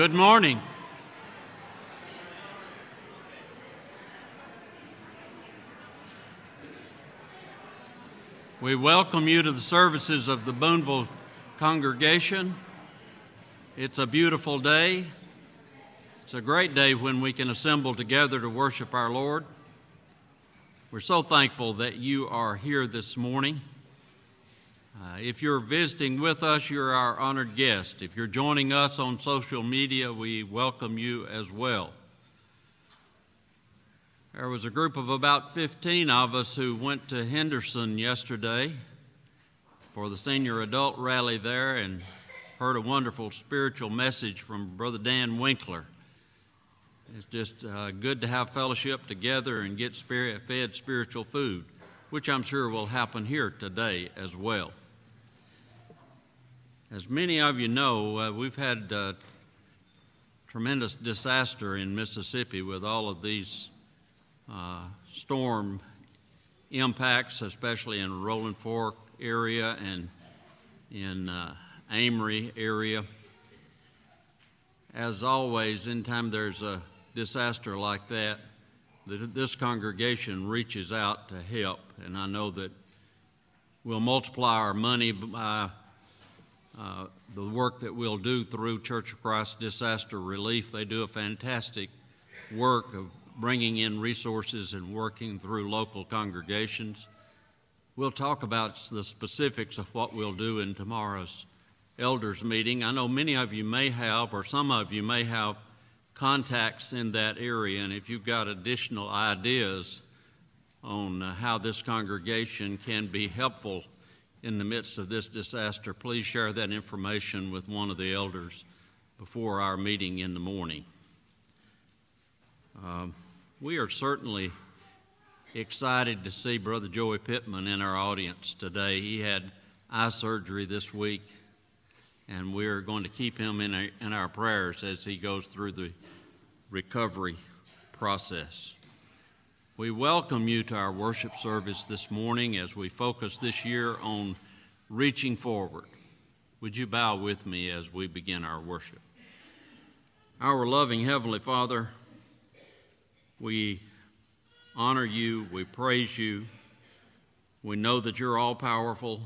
Good morning. We welcome you to the services of the Boonville congregation. It's a beautiful day. It's a great day when we can assemble together to worship our Lord. We're so thankful that you are here this morning. Uh, if you're visiting with us, you're our honored guest. If you're joining us on social media, we welcome you as well. There was a group of about 15 of us who went to Henderson yesterday for the senior adult rally there and heard a wonderful spiritual message from Brother Dan Winkler. It's just uh, good to have fellowship together and get spirit, fed spiritual food, which I'm sure will happen here today as well. As many of you know, uh, we've had uh, tremendous disaster in Mississippi with all of these uh, storm impacts, especially in Rolling Fork area and in uh, Amory area. As always, anytime there's a disaster like that, this congregation reaches out to help, and I know that we'll multiply our money by uh, the work that we'll do through Church of Christ Disaster Relief. They do a fantastic work of bringing in resources and working through local congregations. We'll talk about the specifics of what we'll do in tomorrow's elders meeting. I know many of you may have, or some of you may have, contacts in that area, and if you've got additional ideas on uh, how this congregation can be helpful in the midst of this disaster, please share that information with one of the elders before our meeting in the morning. Um, we are certainly excited to see Brother Joey Pittman in our audience today. He had eye surgery this week, and we are going to keep him in, a, in our prayers as he goes through the recovery process. We welcome you to our worship service this morning as we focus this year on reaching forward. Would you bow with me as we begin our worship? Our loving Heavenly Father, we honor you, we praise you. We know that you're all powerful.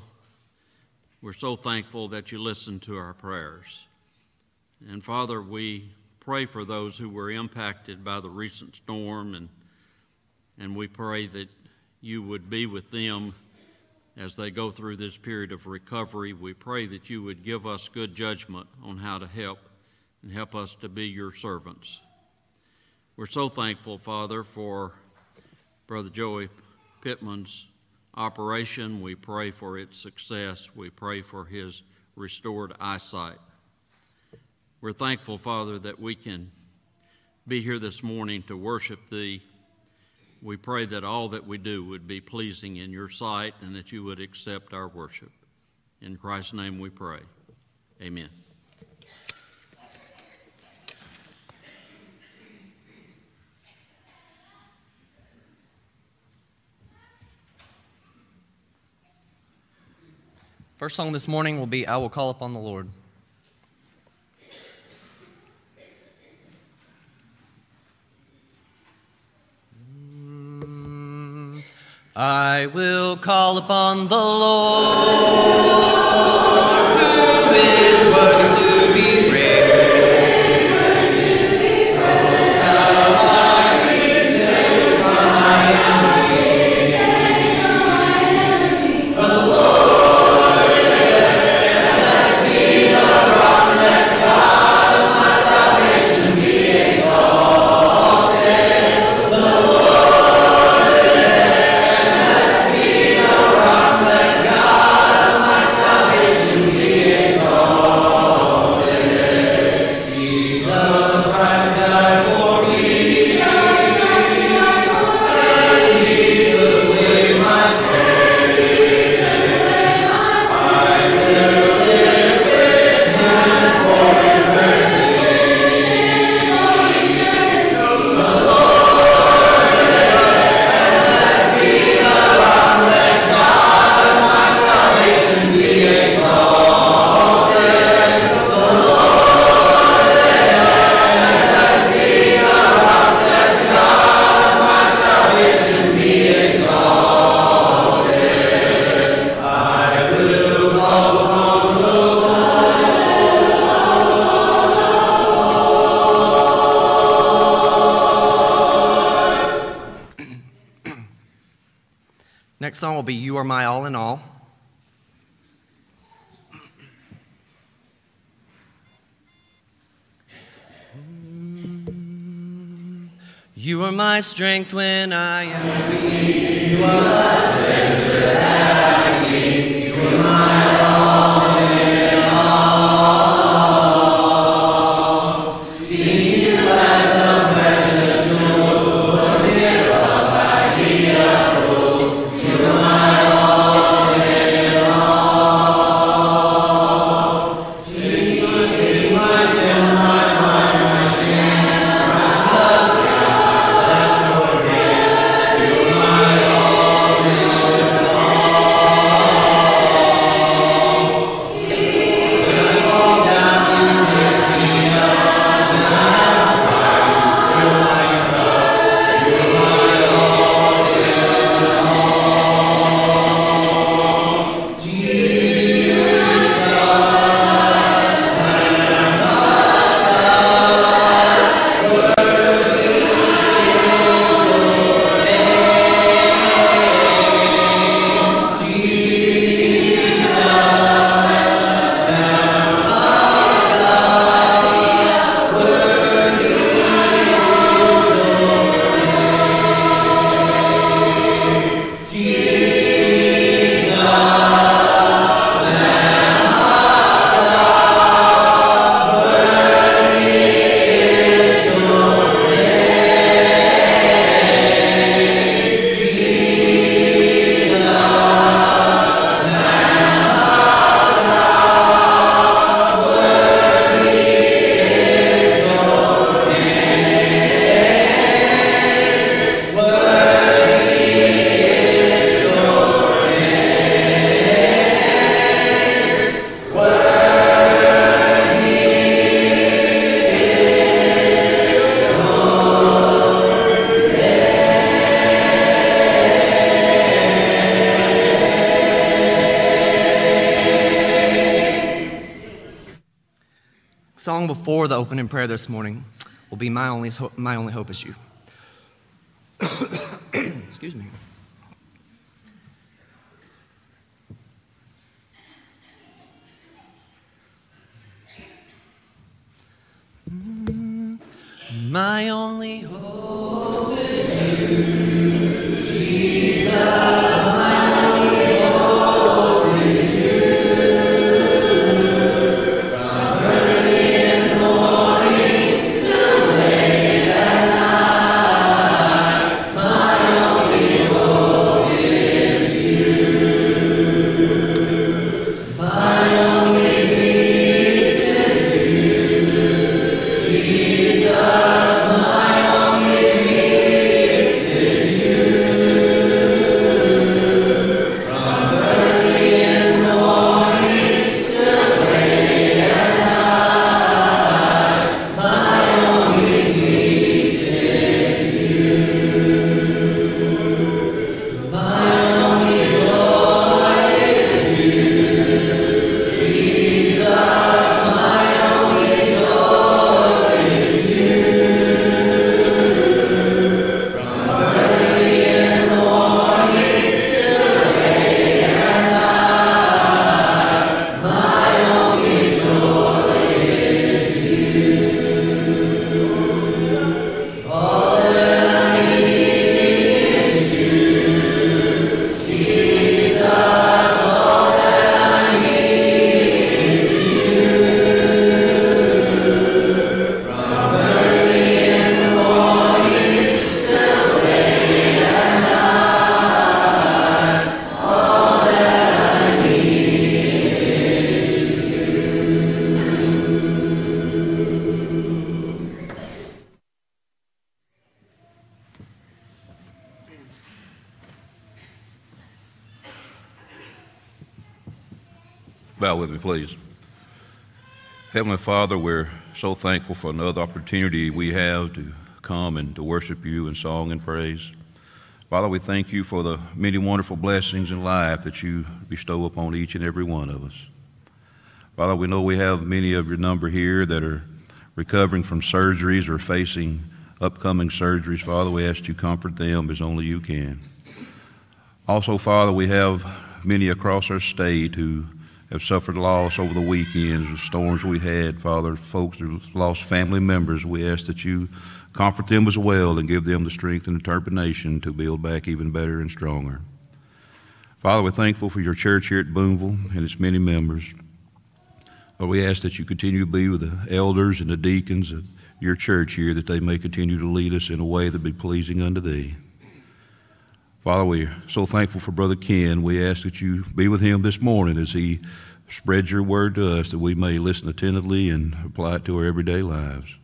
We're so thankful that you listen to our prayers. And Father, we pray for those who were impacted by the recent storm, and, and we pray that you would be with them as they go through this period of recovery. We pray that you would give us good judgment on how to help and help us to be your servants. We're so thankful, Father, for Brother Joey Pittman's operation. We pray for its success. We pray for his restored eyesight. We're thankful, Father, that we can be here this morning to worship Thee. We pray that all that we do would be pleasing in your sight and that you would accept our worship. In Christ's name we pray. Amen. First song this morning will be I Will Call Upon the Lord. I will call upon the Lord. Who is worthy Next song will be You Are My All in All. You are my strength when I am weak. You are the treasure this morning will be My Only, My Only Hope Is You. Father, we're so thankful for another opportunity we have to come and to worship you in song and praise. Father, we thank you for the many wonderful blessings in life that you bestow upon each and every one of us. Father, we know we have many of your number here that are recovering from surgeries or facing upcoming surgeries. Father, we ask you comfort them as only you can. Also, Father, we have many across our state who have suffered loss over the weekends, the storms we had, Father, folks who lost family members. We ask that you comfort them as well and give them the strength and determination to build back even better and stronger. Father, we're thankful for your church here at Boonville and its many members. Lord, we ask that you continue to be with the elders and the deacons of your church here, that they may continue to lead us in a way that be pleasing unto thee. Father, we're so thankful for Brother Ken. We ask that you be with him this morning as he spreads your word to us, that we may listen attentively and apply it to our everyday lives.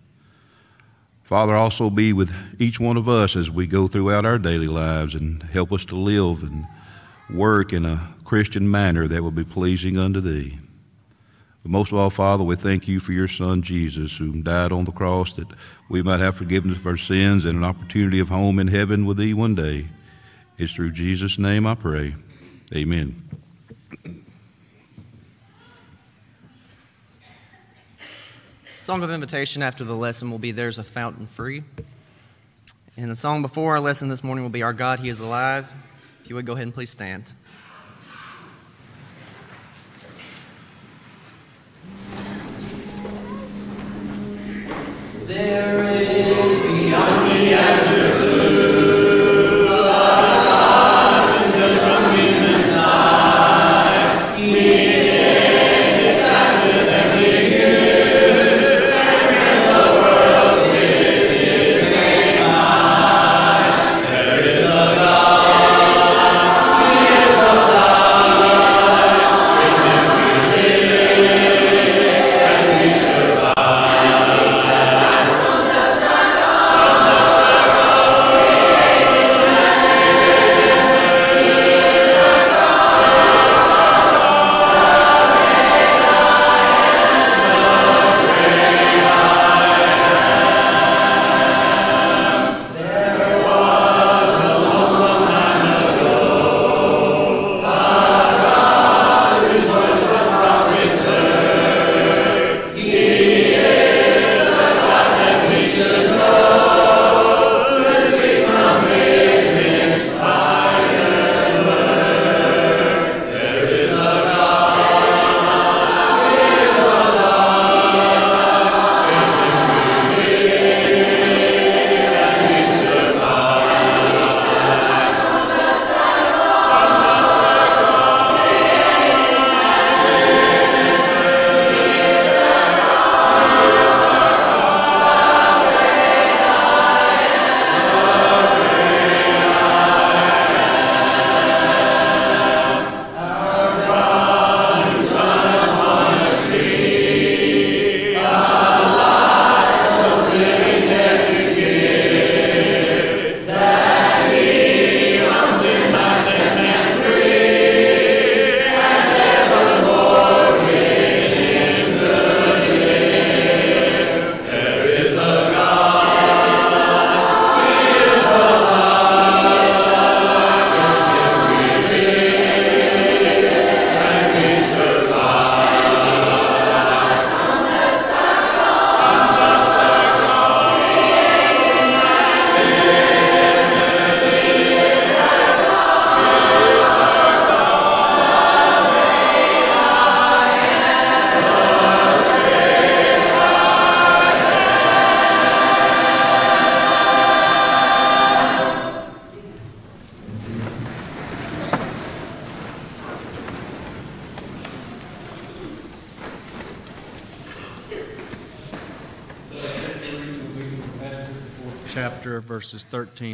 Father, also be with each one of us as we go throughout our daily lives and help us to live and work in a Christian manner that will be pleasing unto thee. But most of all, Father, we thank you for your Son, Jesus, who died on the cross that we might have forgiveness of our sins and an opportunity of home in heaven with thee one day. It's through Jesus' name I pray. Amen. Song of invitation after the lesson will be There's a Fountain Free. And the song before our lesson this morning will be Our God, He is Alive. If you would go ahead and please stand. There is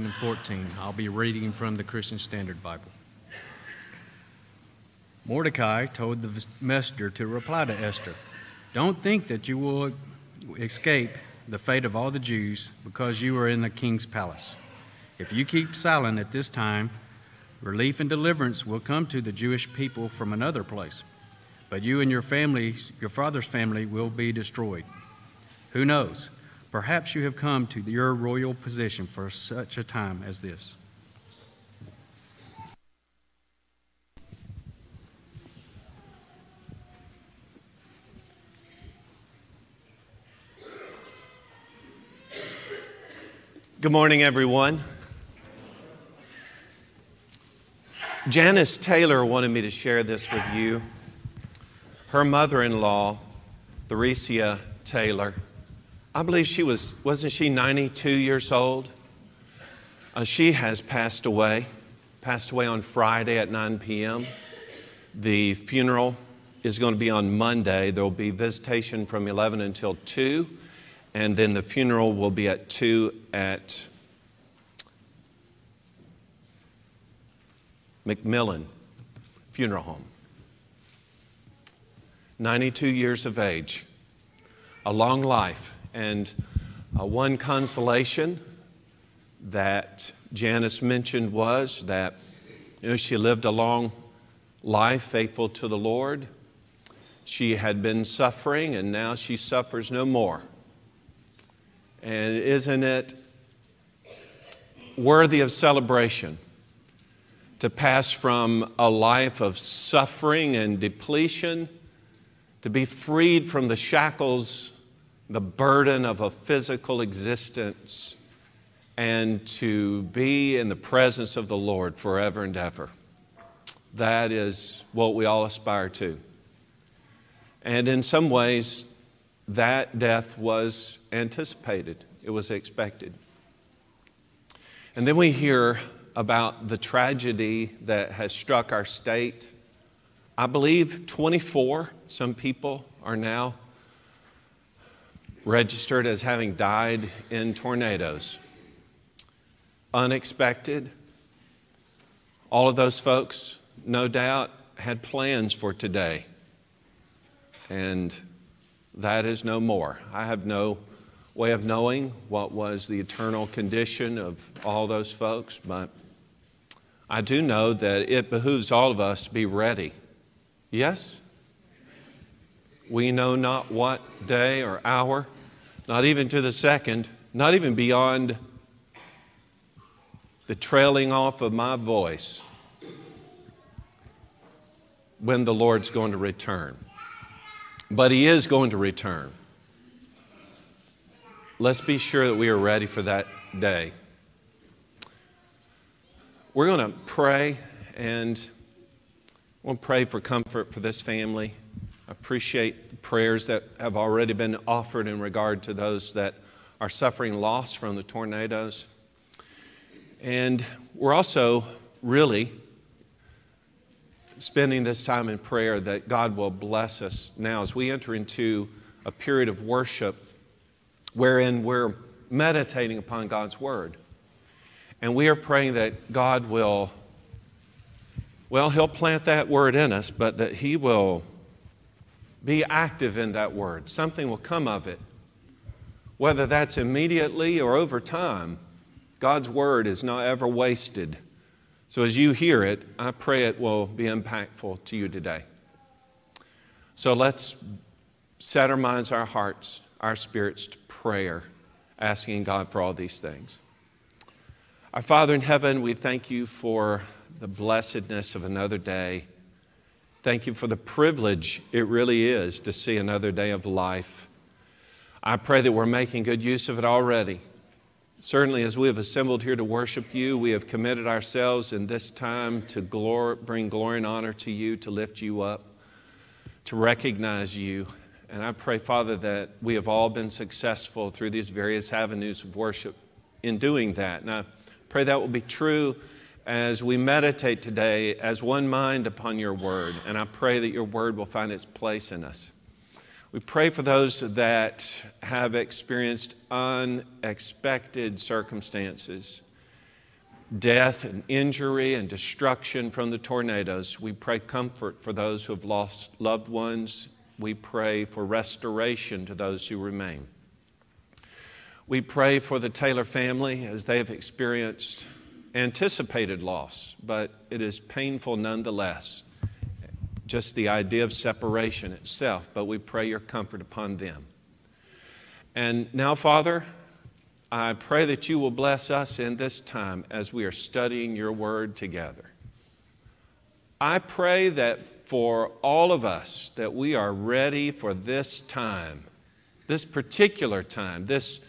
and 14. I'll be reading from the Christian Standard Bible. Mordecai told the messenger to reply to Esther Don't think that you will escape the fate of all the Jews because you are in the king's palace. If you keep silent at this time, relief and deliverance will come to the Jewish people from another place. But you and your family, your father's family, will be destroyed. Who knows? Perhaps you have come to your royal position for such a time as this. Good morning, everyone. Janice Taylor wanted me to share this with you. Her mother in law, Theresia Taylor, I believe she was, wasn't she 92 years old? Uh, she has passed away, passed away on Friday at 9 p.m. The funeral is going to be on Monday. There will be visitation from 11 until 2 and then the funeral will be at 2 at McMillan Funeral Home. 92 years of age, a long life, and uh, one consolation that Janice mentioned was that you know, she lived a long life faithful to the Lord. She had been suffering, and now she suffers no more. And isn't it worthy of celebration to pass from a life of suffering and depletion to be freed from the shackles, the burden of a physical existence, and to be in the presence of the Lord forever and ever? That is what we all aspire to. And in some ways, that death was anticipated, it was expected. And then we hear about the tragedy that has struck our state. I believe 24, some people are now registered as having died in tornadoes. Unexpected. All of those folks, no doubt, had plans for today. And that is no more. I have no way of knowing what was the eternal condition of all those folks, but I do know that it behooves all of us to be ready. Yes? We know not what day or hour, not even to the second, not even beyond the trailing off of my voice when the Lord's going to return but he is going to return. Let's be sure that we are ready for that day. We're going to pray and we'll pray for comfort for this family. I appreciate prayers that have already been offered in regard to those that are suffering loss from the tornadoes. And we're also really spending this time in prayer that God will bless us now as we enter into a period of worship wherein we're meditating upon God's Word. And we are praying that God will, well, He'll plant that Word in us, but that He will be active in that Word. Something will come of it. Whether that's immediately or over time, God's Word is not ever wasted. So as you hear it, I pray it will be impactful to you today. So let's set our minds, our hearts, our spirits to prayer, asking God for all these things. Our Father in heaven, we thank you for the blessedness of another day. Thank you for the privilege it really is to see another day of life. I pray that we're making good use of it already. Certainly, as we have assembled here to worship you, we have committed ourselves in this time to bring glory and honor to you, to lift you up, to recognize you. And I pray, Father, that we have all been successful through these various avenues of worship in doing that. And I pray that will be true as we meditate today as one mind upon your word. And I pray that your word will find its place in us. We pray for those that have experienced unexpected circumstances, death and injury and destruction from the tornadoes. We pray comfort for those who have lost loved ones. We pray for restoration to those who remain. We pray for the Taylor family as they have experienced anticipated loss, but it is painful nonetheless just the idea of separation itself, but we pray your comfort upon them. And now, Father, I pray that you will bless us in this time as we are studying your word together. I pray that for all of us that we are ready for this time, this particular time, this,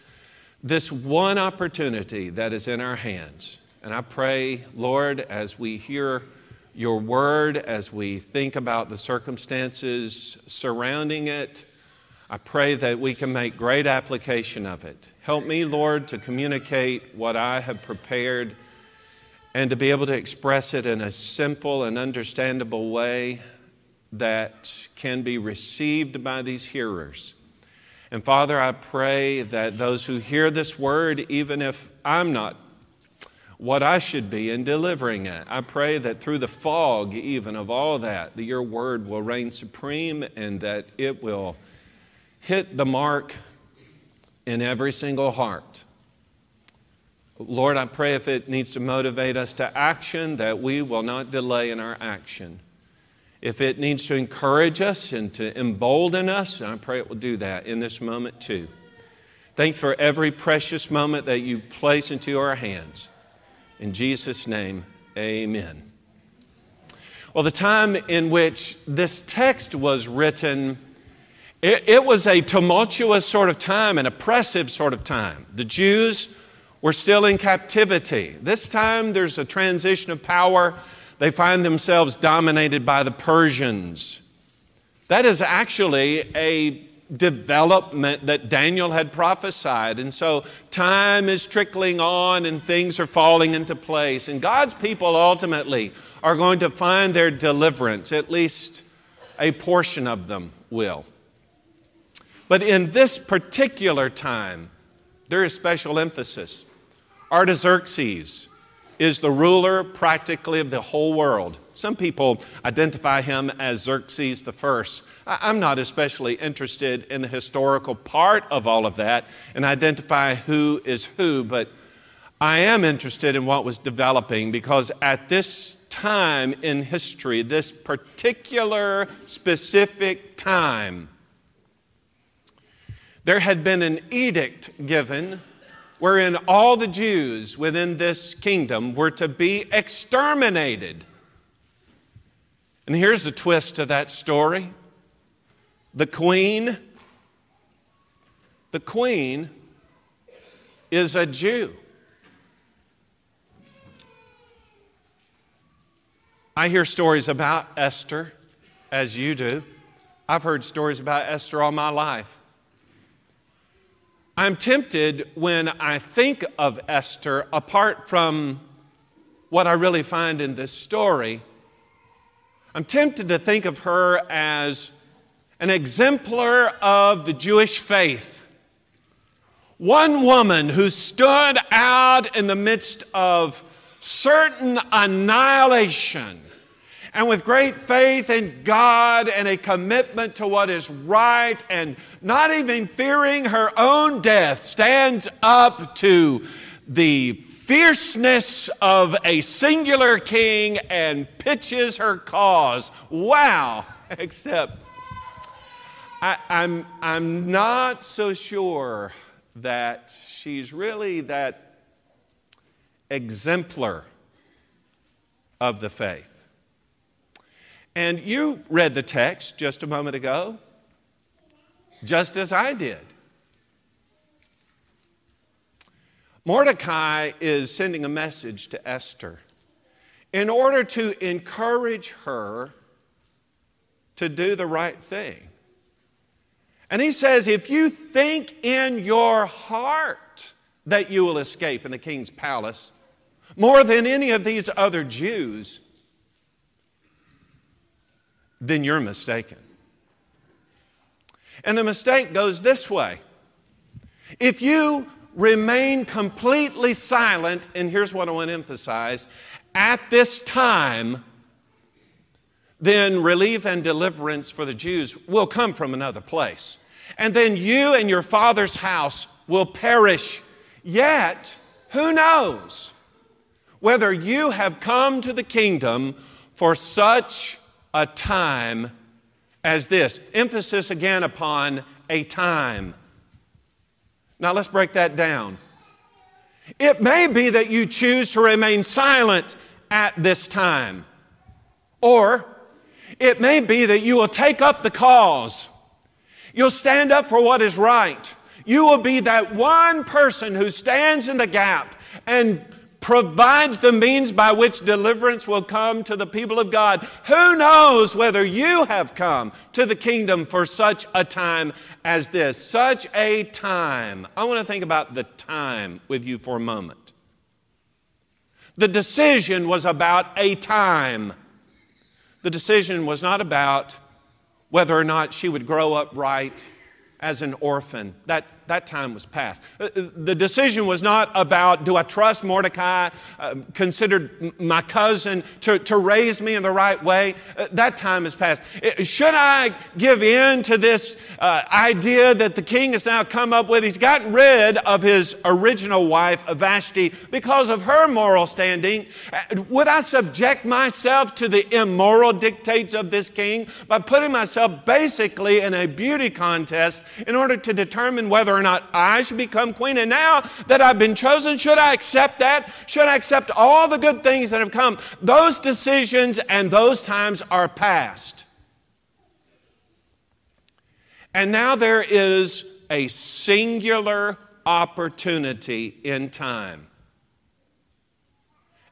this one opportunity that is in our hands. And I pray, Lord, as we hear your word as we think about the circumstances surrounding it. I pray that we can make great application of it. Help me, Lord, to communicate what I have prepared and to be able to express it in a simple and understandable way that can be received by these hearers. And Father, I pray that those who hear this word, even if I'm not what I should be in delivering it. I pray that through the fog, even of all that, that your word will reign supreme and that it will hit the mark in every single heart. Lord, I pray if it needs to motivate us to action, that we will not delay in our action. If it needs to encourage us and to embolden us, I pray it will do that in this moment too. Thank you for every precious moment that you place into our hands. In Jesus' name, amen. Well, the time in which this text was written, it, it, was a tumultuous sort of time, an oppressive sort of time. The Jews were still in captivity. This time there's a transition of power. They find themselves dominated by the Persians. That is actually a development that Daniel had prophesied. And so time is trickling on and things are falling into place. And God's people ultimately are going to find their deliverance, at least a portion of them will. But in this particular time, there is special emphasis. Artaxerxes is the ruler practically of the whole world. Some people identify him as Xerxes the First. I'm not especially interested in the historical part of all of that and identify who is who, but I am interested in what was developing because at this time in history, this particular specific time, there had been an edict given wherein all the Jews within this kingdom were to be exterminated. And here's a twist to that story the queen, the queen is a Jew. I hear stories about Esther, as you do. I've heard stories about Esther all my life. I'm tempted when I think of Esther, apart from what I really find in this story, I'm tempted to think of her as an exemplar of the Jewish faith. One woman who stood out in the midst of certain annihilation and with great faith in God and a commitment to what is right and not even fearing her own death stands up to the fierceness of a singular king and pitches her cause. Wow! Except I, am I'm, I'm not so sure that she's really that exemplar of the faith. And you read the text just a moment ago, just as I did. Mordecai is sending a message to Esther in order to encourage her to do the right thing. And he says, if you think in your heart that you will escape in the king's palace more than any of these other Jews, then you're mistaken. And the mistake goes this way if you remain completely silent, and here's what I want to emphasize at this time, then relief and deliverance for the Jews will come from another place. And then you and your father's house will perish. Yet, who knows whether you have come to the kingdom for such a time as this? Emphasis again upon a time. Now, let's break that down. It may be that you choose to remain silent at this time, or it may be that you will take up the cause. You'll stand up for what is right. You will be that one person who stands in the gap and provides the means by which deliverance will come to the people of God. Who knows whether you have come to the kingdom for such a time as this? Such a time. I want to think about the time with you for a moment. The decision was about a time. The decision was not about whether or not she would grow up right as an orphan. That that time was past. Uh, uh, the decision was not about do I trust Mordecai, uh, considered my cousin, to, to raise me in the right way. Uh, that time has passed. Should I give in to this uh, idea that the king has now come up with? He's gotten rid of his original wife, Vashti, because of her moral standing. Uh, would I subject myself to the immoral dictates of this king by putting myself basically in a beauty contest in order to determine whether or not I should become queen. And now that I've been chosen, should I accept that? Should I accept all the good things that have come? Those decisions and those times are past. And now there is a singular opportunity in time.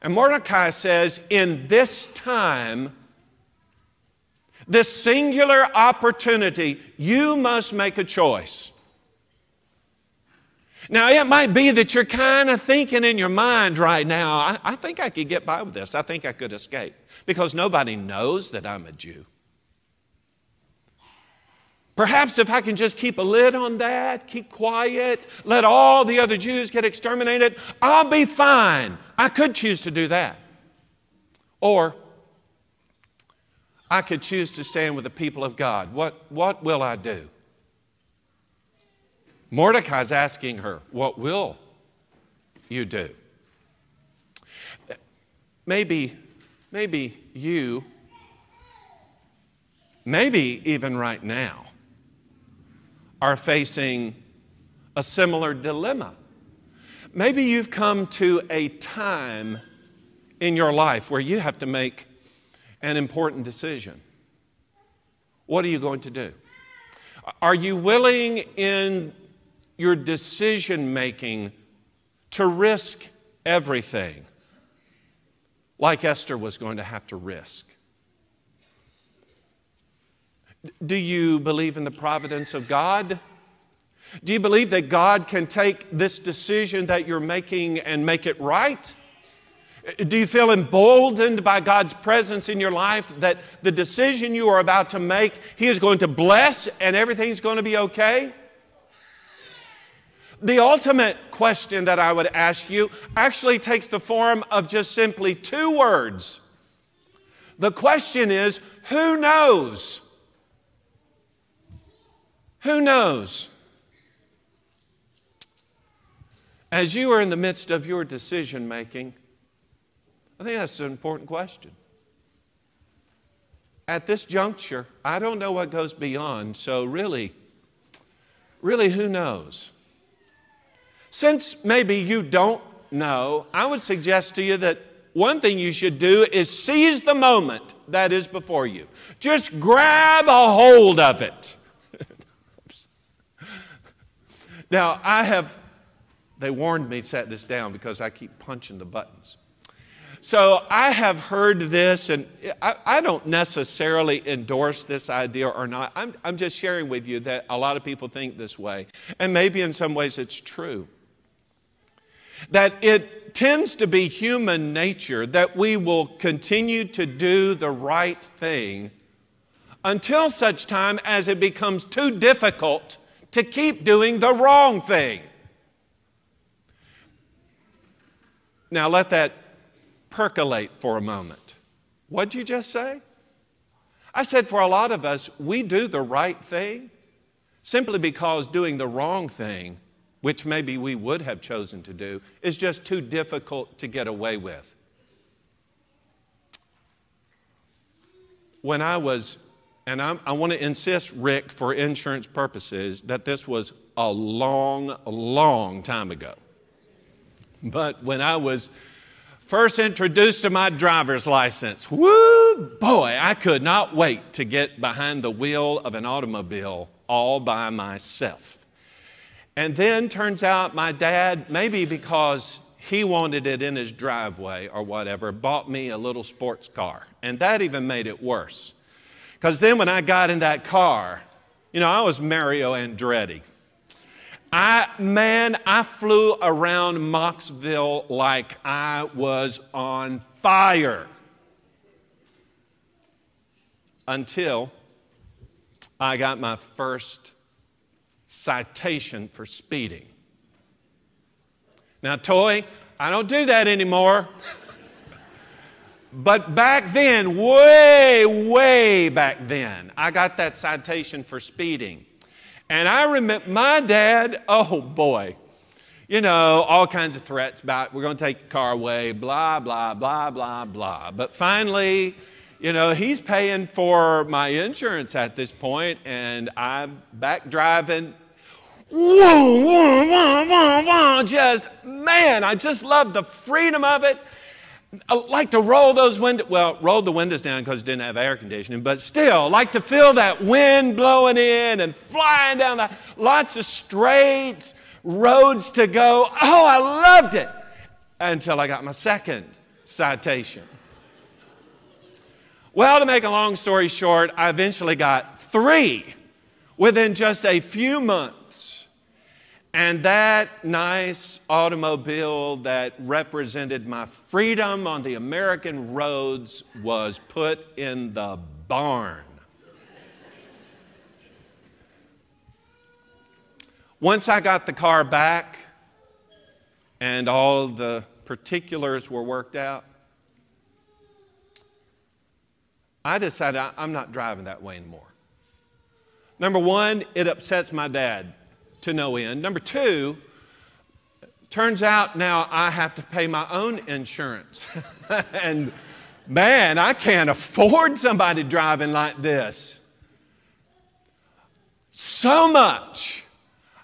And Mordecai says, in this time, this singular opportunity, you must make a choice. Now, it might be that you're kind of thinking in your mind right now, I, I, think I could get by with this. I think I could escape because nobody knows that I'm a Jew. Perhaps if I can just keep a lid on that, keep quiet, let all the other Jews get exterminated, I'll be fine. I could choose to do that. Or I could choose to stand with the people of God. What, what will I do? Mordecai's asking her, What will you do? Maybe, maybe you, maybe even right now, are facing a similar dilemma. Maybe you've come to a time in your life where you have to make an important decision. What are you going to do? Are you willing in your decision making to risk everything, like Esther was going to have to risk? Do you believe in the providence of God? Do you believe that God can take this decision that you're making and make it right? Do you feel emboldened by God's presence in your life that the decision you are about to make, He is going to bless and everything's going to be okay? The ultimate question that I would ask you actually takes the form of just simply two words. The question is who knows? Who knows? As you are in the midst of your decision making, I think that's an important question. At this juncture, I don't know what goes beyond, so really, really, who knows? Since maybe you don't know, I would suggest to you that one thing you should do is seize the moment that is before you. Just grab a hold of it. now, I have, they warned me to set this down because I keep punching the buttons. So I have heard this, and I, I, don't necessarily endorse this idea or not. I'm, I'm just sharing with you that a lot of people think this way, and maybe in some ways it's true that it tends to be human nature that we will continue to do the right thing until such time as it becomes too difficult to keep doing the wrong thing. Now let that percolate for a moment. What'd you just say? I said, for a lot of us, we do the right thing simply because doing the wrong thing, which maybe we would have chosen to do, is just too difficult to get away with. When I was, and I'm, i want to insist, Rick, for insurance purposes, that this was a long, long time ago. But when I was first introduced to my driver's license, whoo, boy, I could not wait to get behind the wheel of an automobile all by myself. And then turns out my dad, maybe because he wanted it in his driveway or whatever, bought me a little sports car. And that even made it worse. Because then when I got in that car, you know, I was Mario Andretti. I, man, I flew around Mocksville like I was on fire until I got my first citation for speeding. Now, Toy, I don't do that anymore. but back then, way, way back then, I got that citation for speeding. And I remember my dad, oh boy, you know, all kinds of threats about we're going to take your car away, blah, blah, blah, blah, blah. But finally, you know, he's paying for my insurance at this point, and I'm back driving. Whoa, whoa, whoa, whoa, whoa, just, man, I just love the freedom of it. I like to roll those windows, well, roll the windows down because it didn't have air conditioning, but still, like to feel that wind blowing in and flying down the, lots of straight roads to go. Oh, I loved it until I got my second citation. Well, to make a long story short, I eventually got three within just a few months and that nice automobile that represented my freedom on the American roads was put in the barn. Once I got the car back and all the particulars were worked out, I decided I'm not driving that way anymore. Number one, it upsets my dad to no end. Number two, turns out now I have to pay my own insurance. and man, I can't afford somebody driving like this. So much.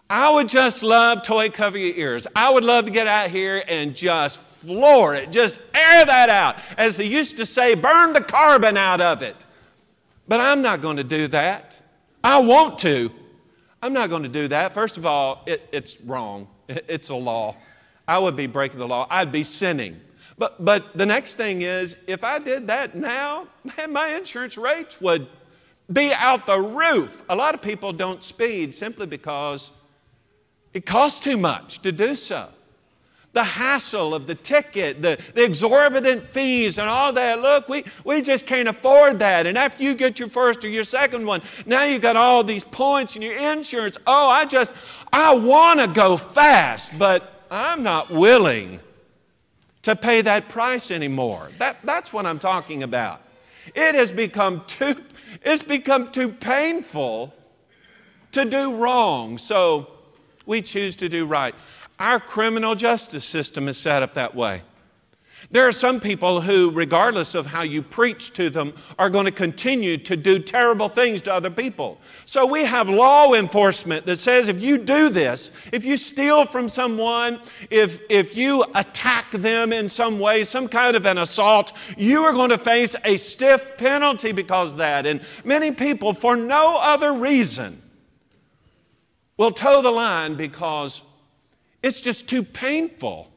I would just love toy cover your ears. I would love to get out here and just floor it, just air that out. As they used to say, burn the carbon out of it. But I'm not going to do that. I want to, I'm not going to do that. First of all, it, it's wrong. It's a law. I would be breaking the law. I'd be sinning. But, but the next thing is, if I did that now, man, my insurance rates would be out the roof. A lot of people don't speed simply because it costs too much to do so the hassle of the ticket, the, the exorbitant fees, and all that. Look, we, we just can't afford that. And after you get your first or your second one, now you've got all these points and your insurance. Oh, I just, I want to go fast, but I'm not willing to pay that price anymore. That, that's what I'm talking about. It has become too, it's become too painful to do wrong. So we choose to do right. Our criminal justice system is set up that way. There are some people who, regardless of how you preach to them, are going to continue to do terrible things to other people. So we have law enforcement that says if you do this, if you steal from someone, if, if you attack them in some way, some kind of an assault, you are going to face a stiff penalty because of that. And many people, for no other reason, will toe the line because it's just too painful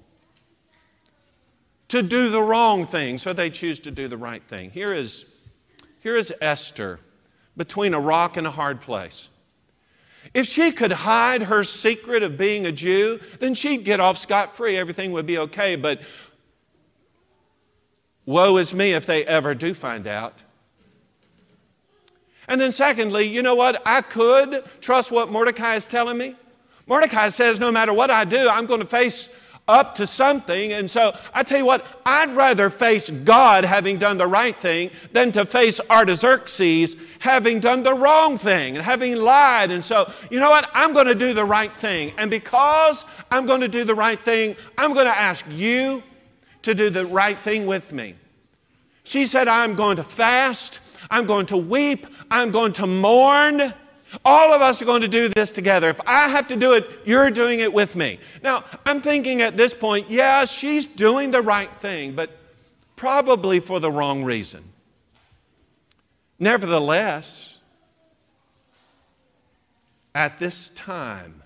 to do the wrong thing, so they choose to do the right thing. Here is, here is Esther between a rock and a hard place. If she could hide her secret of being a Jew, then she'd get off scot free. Everything would be okay. But woe is me if they ever do find out. And then, secondly, you know what? I could trust what Mordecai is telling me. Mordecai says, no matter what I do, I'm going to face up to something. And so I tell you what, I'd rather face God having done the right thing than to face Artaxerxes having done the wrong thing and having lied. And so, you know what? I'm going to do the right thing. And because I'm going to do the right thing, I'm going to ask you to do the right thing with me. She said, I'm going to fast, I'm going to weep, I'm going to mourn. All of us are going to do this together. If I have to do it, you're doing it with me. Now, I'm thinking at this point, yeah, she's doing the right thing, but probably for the wrong reason. Nevertheless, at this time,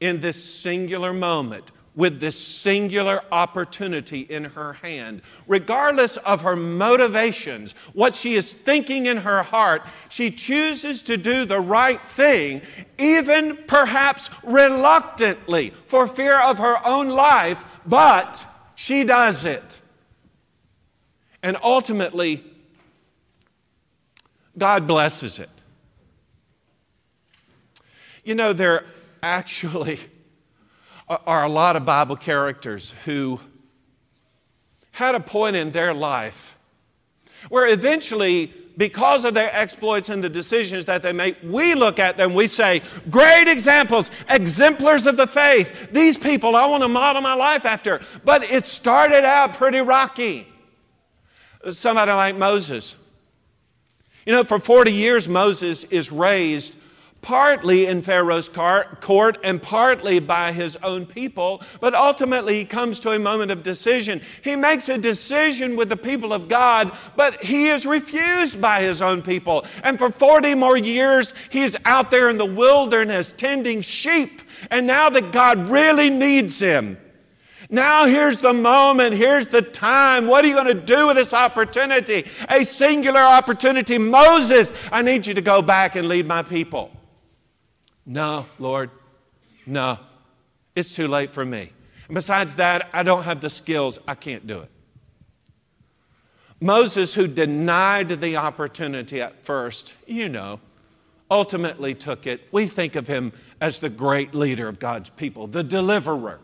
in this singular moment, with this singular opportunity in her hand. Regardless of her motivations, what she is thinking in her heart, she chooses to do the right thing, even perhaps reluctantly, for fear of her own life, but she does it. And ultimately, God blesses it. You know, there actually are a lot of Bible characters who had a point in their life where eventually, because of their exploits and the decisions that they make, we look at them, we say, great examples, exemplars of the faith. These people I want to model my life after. But it started out pretty rocky. Somebody like Moses. You know, for 40 years, Moses is raised partly in Pharaoh's court and partly by his own people, but ultimately he comes to a moment of decision. He makes a decision with the people of God, but he is refused by his own people. And for 40 more years, he's out there in the wilderness tending sheep. And now that God really needs him, now, here's the moment, here's the time. What are you going to do with this opportunity? A singular opportunity. Moses, I need you to go back and lead my people. No, Lord, no. It's too late for me. And besides that, I don't have the skills. I can't do it. Moses, who denied the opportunity at first, you know, ultimately took it. We think of him as the great leader of God's people, the deliverer.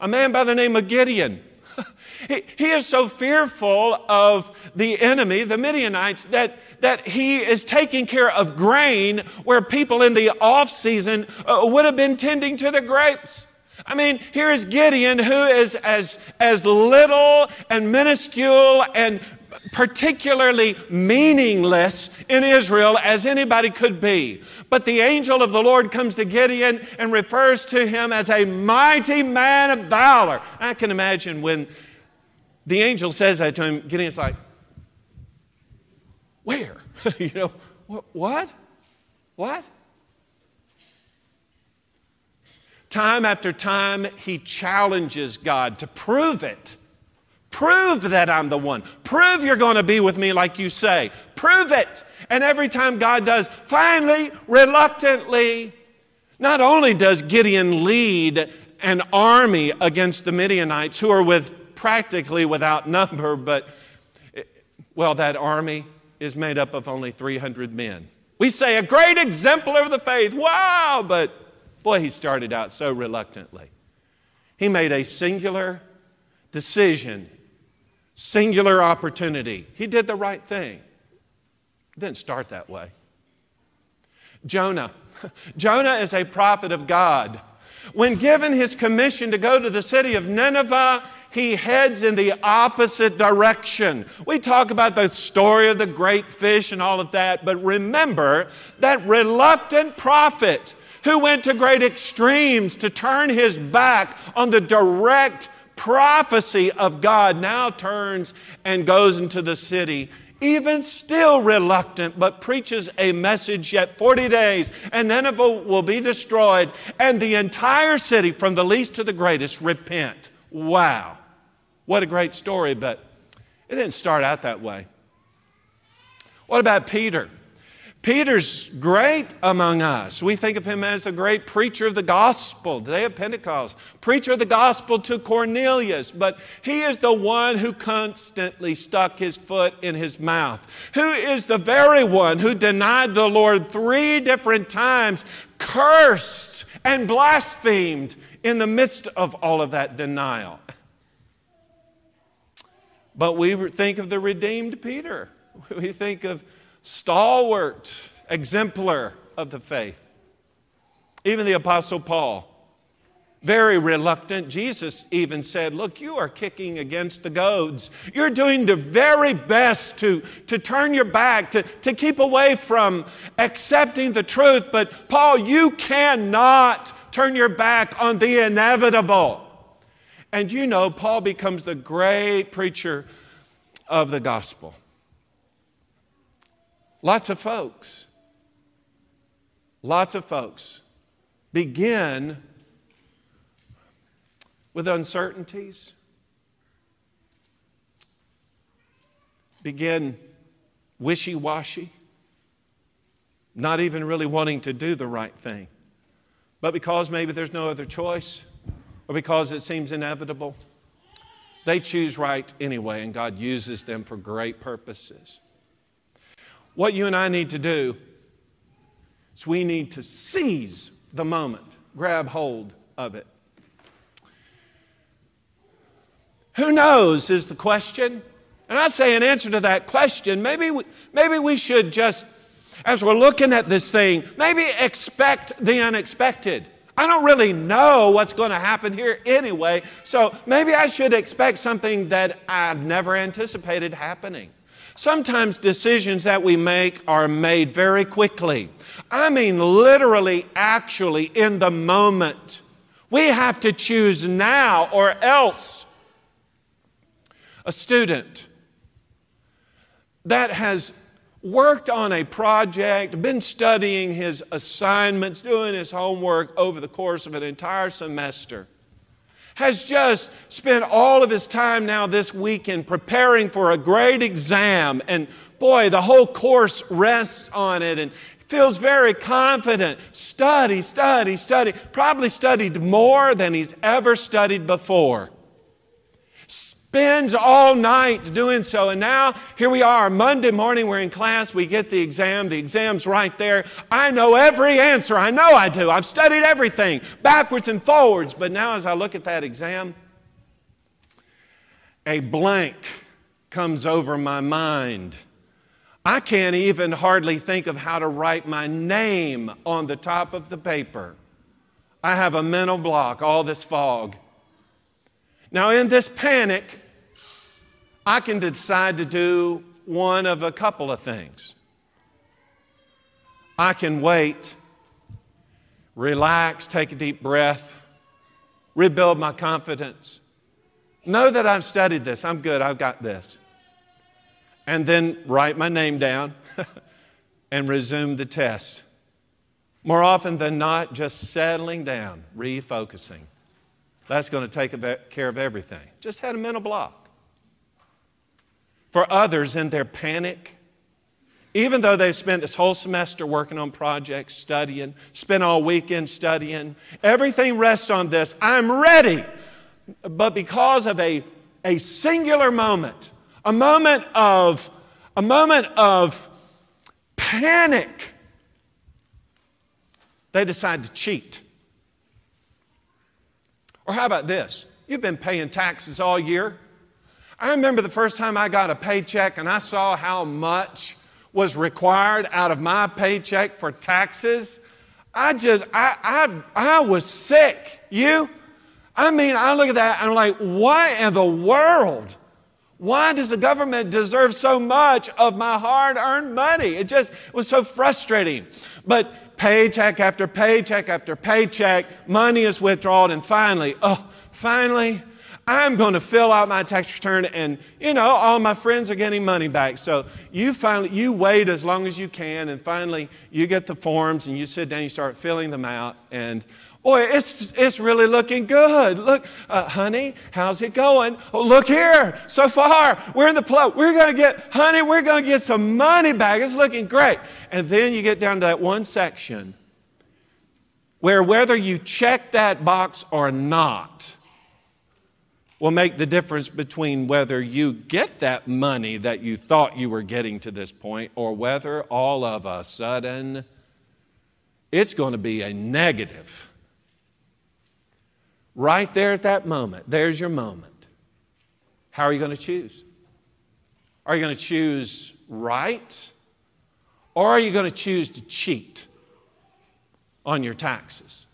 A man by the name of Gideon. he, is so fearful of the enemy, the Midianites, that that he is taking care of grain where people in the off season uh, would have been tending to the grapes. I mean, here's Gideon, who is as, as little and minuscule and particularly meaningless in Israel as anybody could be. But the angel of the Lord comes to Gideon and refers to him as a mighty man of valor. I can imagine when the angel says that to him, Gideon's like, where? you know, what? What? Time after time, he challenges God to prove it. Prove that I'm the one. Prove you're going to be with me like you say. Prove it. And every time God does, finally, reluctantly, not only does Gideon lead an army against the Midianites who are with practically without number, but well, that army is made up of only 300 men. We say a great exemplar of the faith. Wow! But boy, he started out so reluctantly. He made a singular decision, singular opportunity. He did the right thing. Didn't start that way. Jonah. Jonah is a prophet of God. When given his commission to go to the city of Nineveh, he heads in the opposite direction. We talk about the story of the great fish and all of that, but remember that reluctant prophet who went to great extremes to turn his back on the direct prophecy of God now turns and goes into the city even still reluctant, but preaches a message yet 40 days, and Nineveh will be destroyed, and the entire city, from the least to the greatest, repent. Wow. What a great story, but it didn't start out that way. What about Peter? Peter's great among us. We think of him as the great preacher of the gospel, day of Pentecost, preacher of the gospel to Cornelius, but he is the one who constantly stuck his foot in his mouth, who is the very one who denied the Lord three different times, cursed and blasphemed in the midst of all of that denial. But we think of the redeemed Peter. We think of stalwart, exemplar of the faith. Even the Apostle Paul, very reluctant. Jesus even said, Look, you are kicking against the goads. You're doing the very best to, to turn your back, to, to keep away from accepting the truth. But Paul, you cannot turn your back on the inevitable. And you know, Paul becomes the great preacher of the gospel. Lots of folks, lots of folks begin with uncertainties, begin wishy washy, not even really wanting to do the right thing. But because maybe there's no other choice, or because it seems inevitable, they choose right anyway, and God uses them for great purposes. What you and I need to do is we need to seize the moment, grab hold of it. Who knows is the question. And I say, in answer to that question, maybe we, maybe we should just, as we're looking at this thing, maybe expect the unexpected. I don't really know what's going to happen here anyway, so maybe I should expect something that I've never anticipated happening. Sometimes decisions that we make are made very quickly. I mean, literally, actually, in the moment. We have to choose now or else. A student that has worked on a project, been studying his assignments, doing his homework over the course of an entire semester has just spent all of his time now this weekend preparing for a great exam. And boy, the whole course rests on it and feels very confident. Study, study, study. Probably studied more than he's ever studied before spends all night doing so. And now here we are, Monday morning, we're in class, we get the exam, the exam's right there. I know every answer, I know I do. I've studied everything, backwards and forwards. But now as I look at that exam, a blank comes over my mind. I can't even hardly think of how to write my name on the top of the paper. I have a mental block, all this fog. Now, in this panic, I can decide to do one of a couple of things. I can wait, relax, take a deep breath, rebuild my confidence, know that I've studied this, I'm good, I've got this. And then write my name down and resume the test. More often than not, just settling down, refocusing. That's going to take care of everything. Just had a mental block for others in their panic. Even though they've spent this whole semester working on projects, studying, spent all weekend studying, everything rests on this. I'm ready. But because of a, a singular moment, a moment of a moment of panic, they decide to cheat. Or how about this? You've been paying taxes all year. I remember the first time I got a paycheck and I saw how much was required out of my paycheck for taxes. I just, I, I, I was sick. You? I mean, I look at that and I'm like, why in the world? Why does the government deserve so much of my hard earned money? It just was so frustrating. But paycheck after paycheck after paycheck, money is withdrawn, and finally, oh, finally, I'm going to fill out my tax return and, you know, all my friends are getting money back. So you finally, you wait as long as you can and finally you get the forms and you sit down, you start filling them out and Boy, it's, it's really looking good. Look, uh, honey, how's it going? Oh, look here. So far, we're in the plug. We're going to get, honey, we're going to get some money back. It's looking great. And then you get down to that one section where whether you check that box or not will make the difference between whether you get that money that you thought you were getting to this point or whether all of a sudden it's going to be a negative. Right there at that moment, there's your moment. How are you going to choose? Are you going to choose right? Or are you going to choose to cheat on your taxes?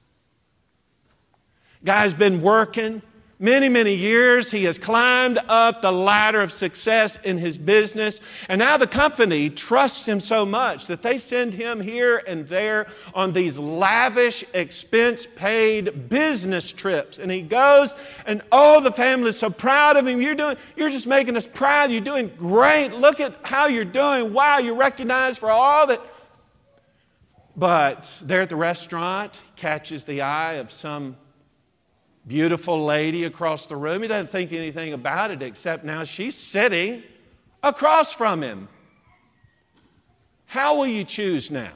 Guy's been working many, many years. He has climbed up the ladder of success in his business. And now the company trusts him so much that they send him here and there on these lavish, expense paid business trips. And he goes, and oh, the family is so proud of him. You're, doing, you're just making us proud. You're doing great. Look at how you're doing. Wow, you're recognized for all that. But there at the restaurant, catches the eye of some beautiful lady across the room. He doesn't think anything about it except now she's sitting across from him. How will you choose now?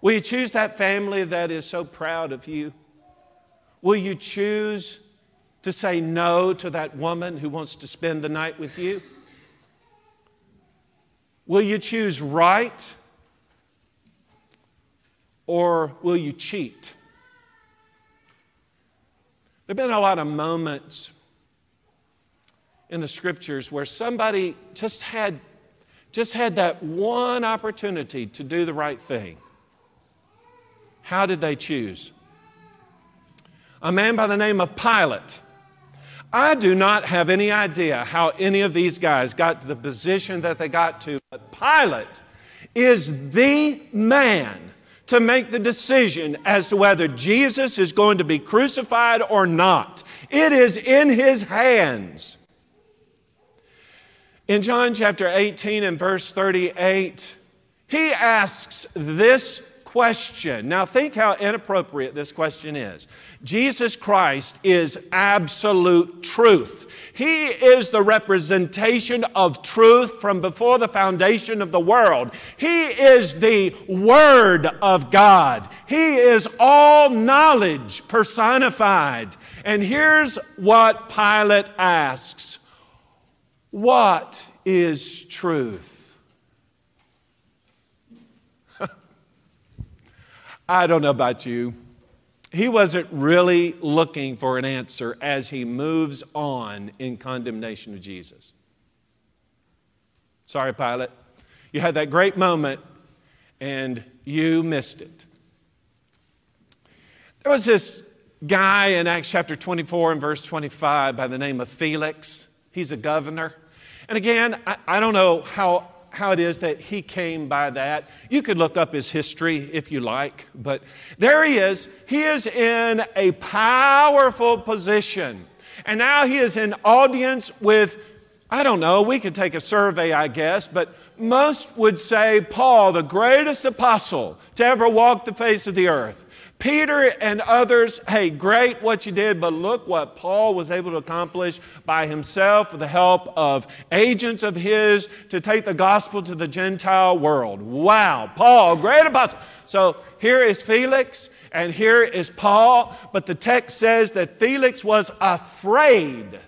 Will you choose that family that is so proud of you? Will you choose to say no to that woman who wants to spend the night with you? Will you choose right or will you cheat? There have been a lot of moments in the scriptures where somebody just had just had that one opportunity to do the right thing. How did they choose? A man by the name of Pilate. I do not have any idea how any of these guys got to the position that they got to, but Pilate is the man to make the decision as to whether Jesus is going to be crucified or not. It is in his hands. In John chapter 18 and verse 38, he asks this question. Now, think how inappropriate this question is. Jesus Christ is absolute truth. He is the representation of truth from before the foundation of the world. He is the Word of God. He is all knowledge personified. And here's what Pilate asks What is truth? I don't know about you. He wasn't really looking for an answer as he moves on in condemnation of Jesus. Sorry, Pilate. You had that great moment and you missed it. There was this guy in Acts chapter 24 and verse 25 by the name of Felix. He's a governor. And again, I, I don't know how how it is that he came by that. You could look up his history if you like, but there he is. He is in a powerful position. And now he is in audience with, I don't know, we could take a survey, I guess, but most would say Paul, the greatest apostle to ever walk the face of the earth. Peter and others, hey, great what you did, but look what Paul was able to accomplish by himself with the help of agents of his to take the gospel to the Gentile world. Wow, Paul, great apostle. So here is Felix and here is Paul, but the text says that Felix was afraid.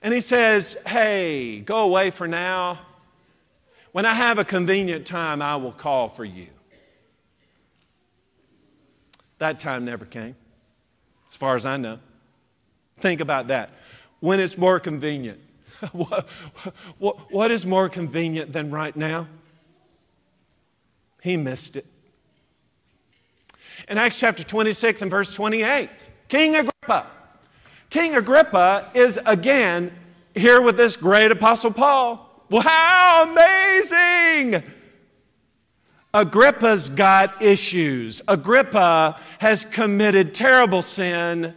And he says, Hey, go away for now. When I have a convenient time, I will call for you. That time never came, as far as I know. Think about that. When it's more convenient. what, what, what is more convenient than right now? He missed it. In Acts chapter 26 and verse 28, King Agrippa. King Agrippa is again here with this great apostle Paul. Wow, amazing! Agrippa's got issues. Agrippa has committed terrible sin,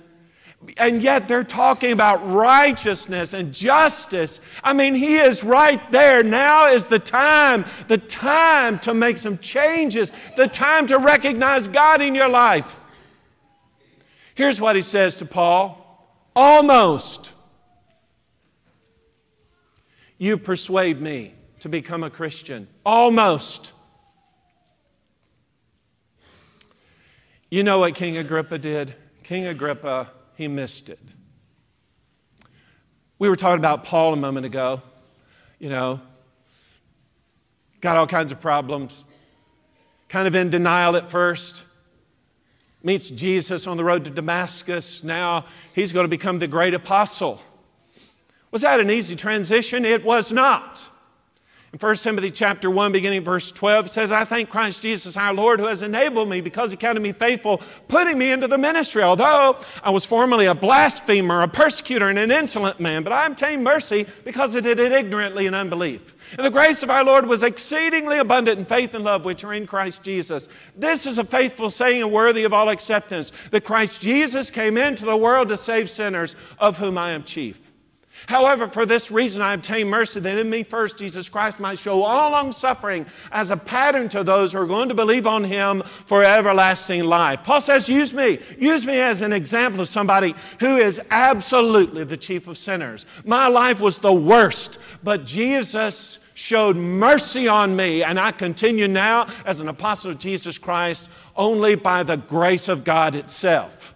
And yet they're talking about righteousness and justice. I mean, he is right there. Now is the time, the time to make some changes, the time to recognize God in your life. Here's what he says to Paul almost. You persuade me to become a Christian. Almost. You know what King Agrippa did? King Agrippa, he missed it. We were talking about Paul a moment ago. You know, got all kinds of problems, kind of in denial at first. Meets Jesus on the road to Damascus. Now he's going to become the great apostle. Was that an easy transition? It was not. In 1 Timothy chapter 1, beginning verse 12, it says, I thank Christ Jesus our Lord who has enabled me because he counted me faithful, putting me into the ministry. Although I was formerly a blasphemer, a persecutor, and an insolent man, but I obtained mercy because I did it ignorantly in unbelief. And the grace of our Lord was exceedingly abundant in faith and love which are in Christ Jesus. This is a faithful saying and worthy of all acceptance that Christ Jesus came into the world to save sinners, of whom I am chief. However, for this reason I obtain mercy that in me first Jesus Christ might show all long suffering as a pattern to those who are going to believe on him for everlasting life. Paul says, Use me. Use me as an example of somebody who is absolutely the chief of sinners. My life was the worst, but Jesus showed mercy on me, and I continue now as an apostle of Jesus Christ only by the grace of God itself.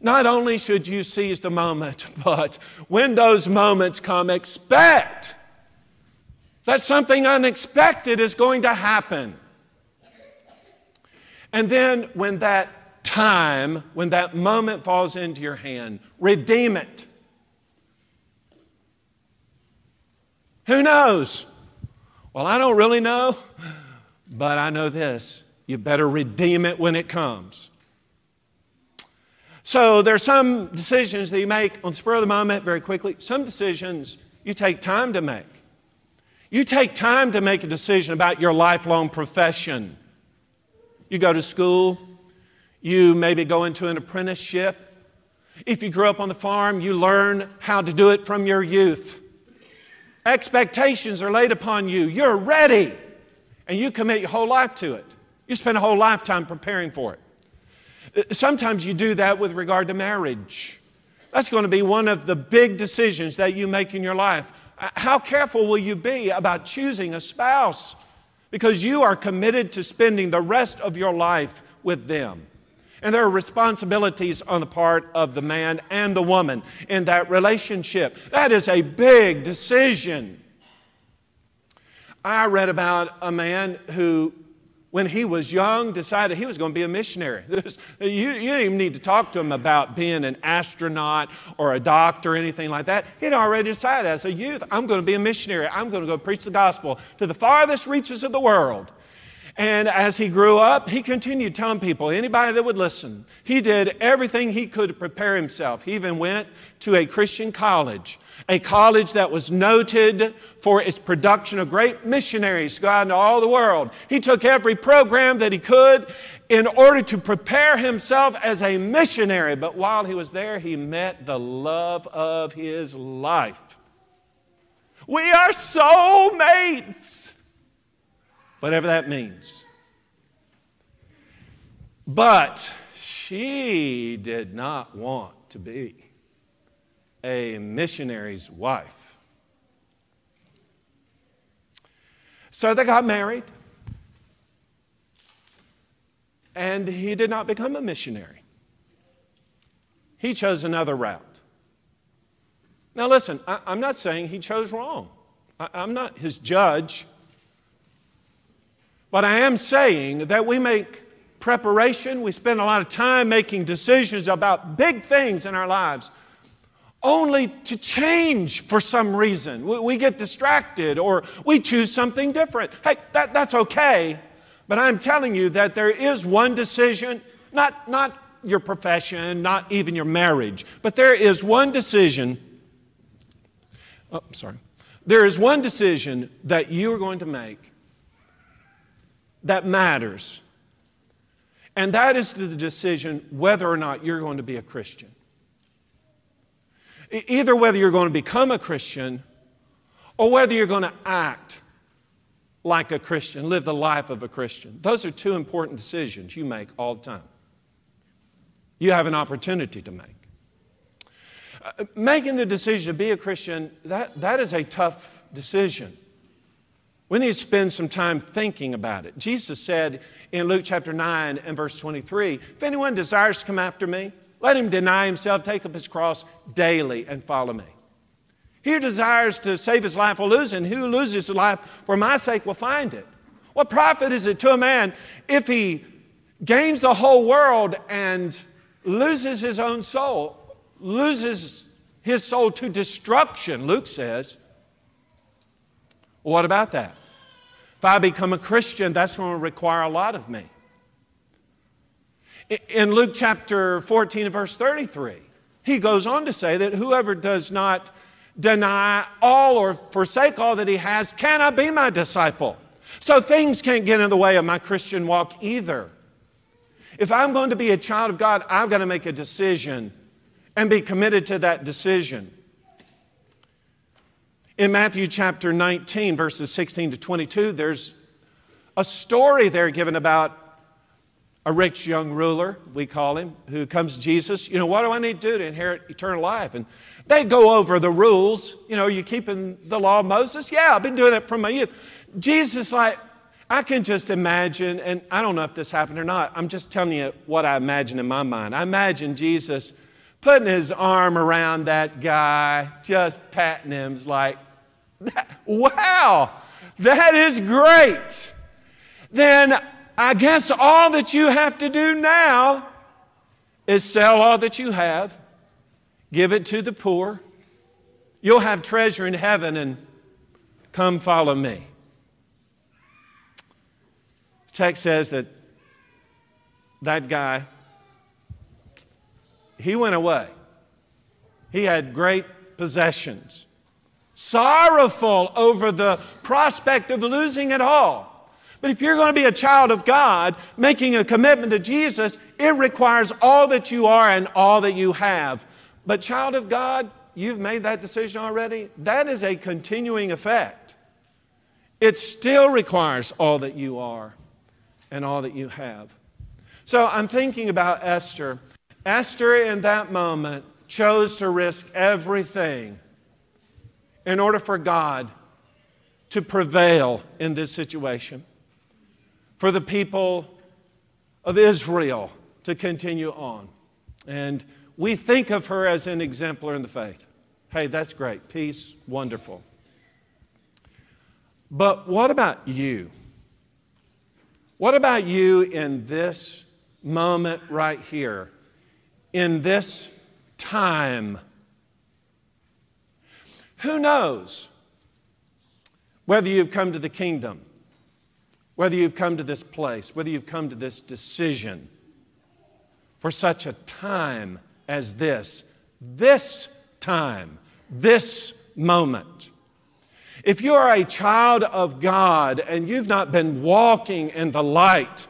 Not only should you seize the moment, but when those moments come, expect that something unexpected is going to happen. And then when that time, when that moment falls into your hand, redeem it. Who knows? Well, I don't really know, but I know this you better redeem it when it comes. So there's some decisions that you make on the spur of the moment very quickly. Some decisions you take time to make. You take time to make a decision about your lifelong profession. You go to school, you maybe go into an apprenticeship. If you grew up on the farm, you learn how to do it from your youth. Expectations are laid upon you. You're ready, and you commit your whole life to it. You spend a whole lifetime preparing for it. Sometimes you do that with regard to marriage. That's going to be one of the big decisions that you make in your life. Uh, how careful will you be about choosing a spouse? Because you are committed to spending the rest of your life with them. And there are responsibilities on the part of the man and the woman in that relationship. That is a big decision. I read about a man who when he was young, decided he was going to be a missionary. you, you didn't even need to talk to him about being an astronaut or a doctor or anything like that. He'd already decided as a youth, I'm going to be a missionary. I'm going to go preach the gospel to the farthest reaches of the world. And as he grew up, he continued telling people, anybody that would listen, he did everything he could to prepare himself. He even went to a Christian college, a college that was noted for its production of great missionaries to go out into all the world. He took every program that he could in order to prepare himself as a missionary. But while he was there, he met the love of his life. We are soulmates whatever that means. But she did not want to be a missionary's wife. So they got married, and he did not become a missionary. He chose another route. Now, listen, I, am not saying he chose wrong, I, I'm not his judge. But I am saying that we make preparation, we spend a lot of time making decisions about big things in our lives, only to change for some reason. We, we get distracted or we choose something different. Hey, that, that's okay. But I'm telling you that there is one decision, not, not your profession, not even your marriage, but there is one decision. Oh, sorry. There is one decision that you are going to make that matters. And that is the decision whether or not you're going to be a Christian. Either whether you're going to become a Christian or whether you're going to act like a Christian, live the life of a Christian. Those are two important decisions you make all the time. You have an opportunity to make. Uh, making the decision to be a Christian, that, that is a tough decision. We need to spend some time thinking about it. Jesus said in Luke chapter 9 and verse 23 If anyone desires to come after me, let him deny himself, take up his cross daily, and follow me. He who desires to save his life will lose and who loses his life for my sake will find it. What profit is it to a man if he gains the whole world and loses his own soul, loses his soul to destruction, Luke says? What about that? If I become a Christian, that's going to require a lot of me. In Luke chapter 14 and verse 33, he goes on to say that whoever does not deny all or forsake all that he has cannot be my disciple. So things can't get in the way of my Christian walk either. If I'm going to be a child of God, I've got to make a decision and be committed to that decision. In Matthew chapter 19, verses 16 to 22, there's a story there given about a rich young ruler, we call him, who comes to Jesus. You know, what do I need to do to inherit eternal life? And they go over the rules. You know, you keeping the law of Moses? Yeah, I've been doing that from my youth. Jesus, like, I can just imagine, and I don't know if this happened or not. I'm just telling you what I imagine in my mind. I imagine Jesus putting his arm around that guy, just patting him, like, wow, that is great. Then I guess all that you have to do now is sell all that you have, give it to the poor. You'll have treasure in heaven and come follow me. The text says that that guy, he went away. He had great possessions, sorrowful over the prospect of losing it all. But if you're going to be a child of God, making a commitment to Jesus, it requires all that you are and all that you have. But, child of God, you've made that decision already. That is a continuing effect. It still requires all that you are and all that you have. So, I'm thinking about Esther. Esther, in that moment, chose to risk everything in order for God to prevail in this situation for the people of Israel to continue on. And we think of her as an exemplar in the faith. Hey, that's great. Peace, wonderful. But what about you? What about you in this moment right here, in this time? Who knows whether you've come to the kingdom? Whether you've come to this place, whether you've come to this decision for such a time as this, this time, this moment. If you are a child of God and you've not been walking in the light,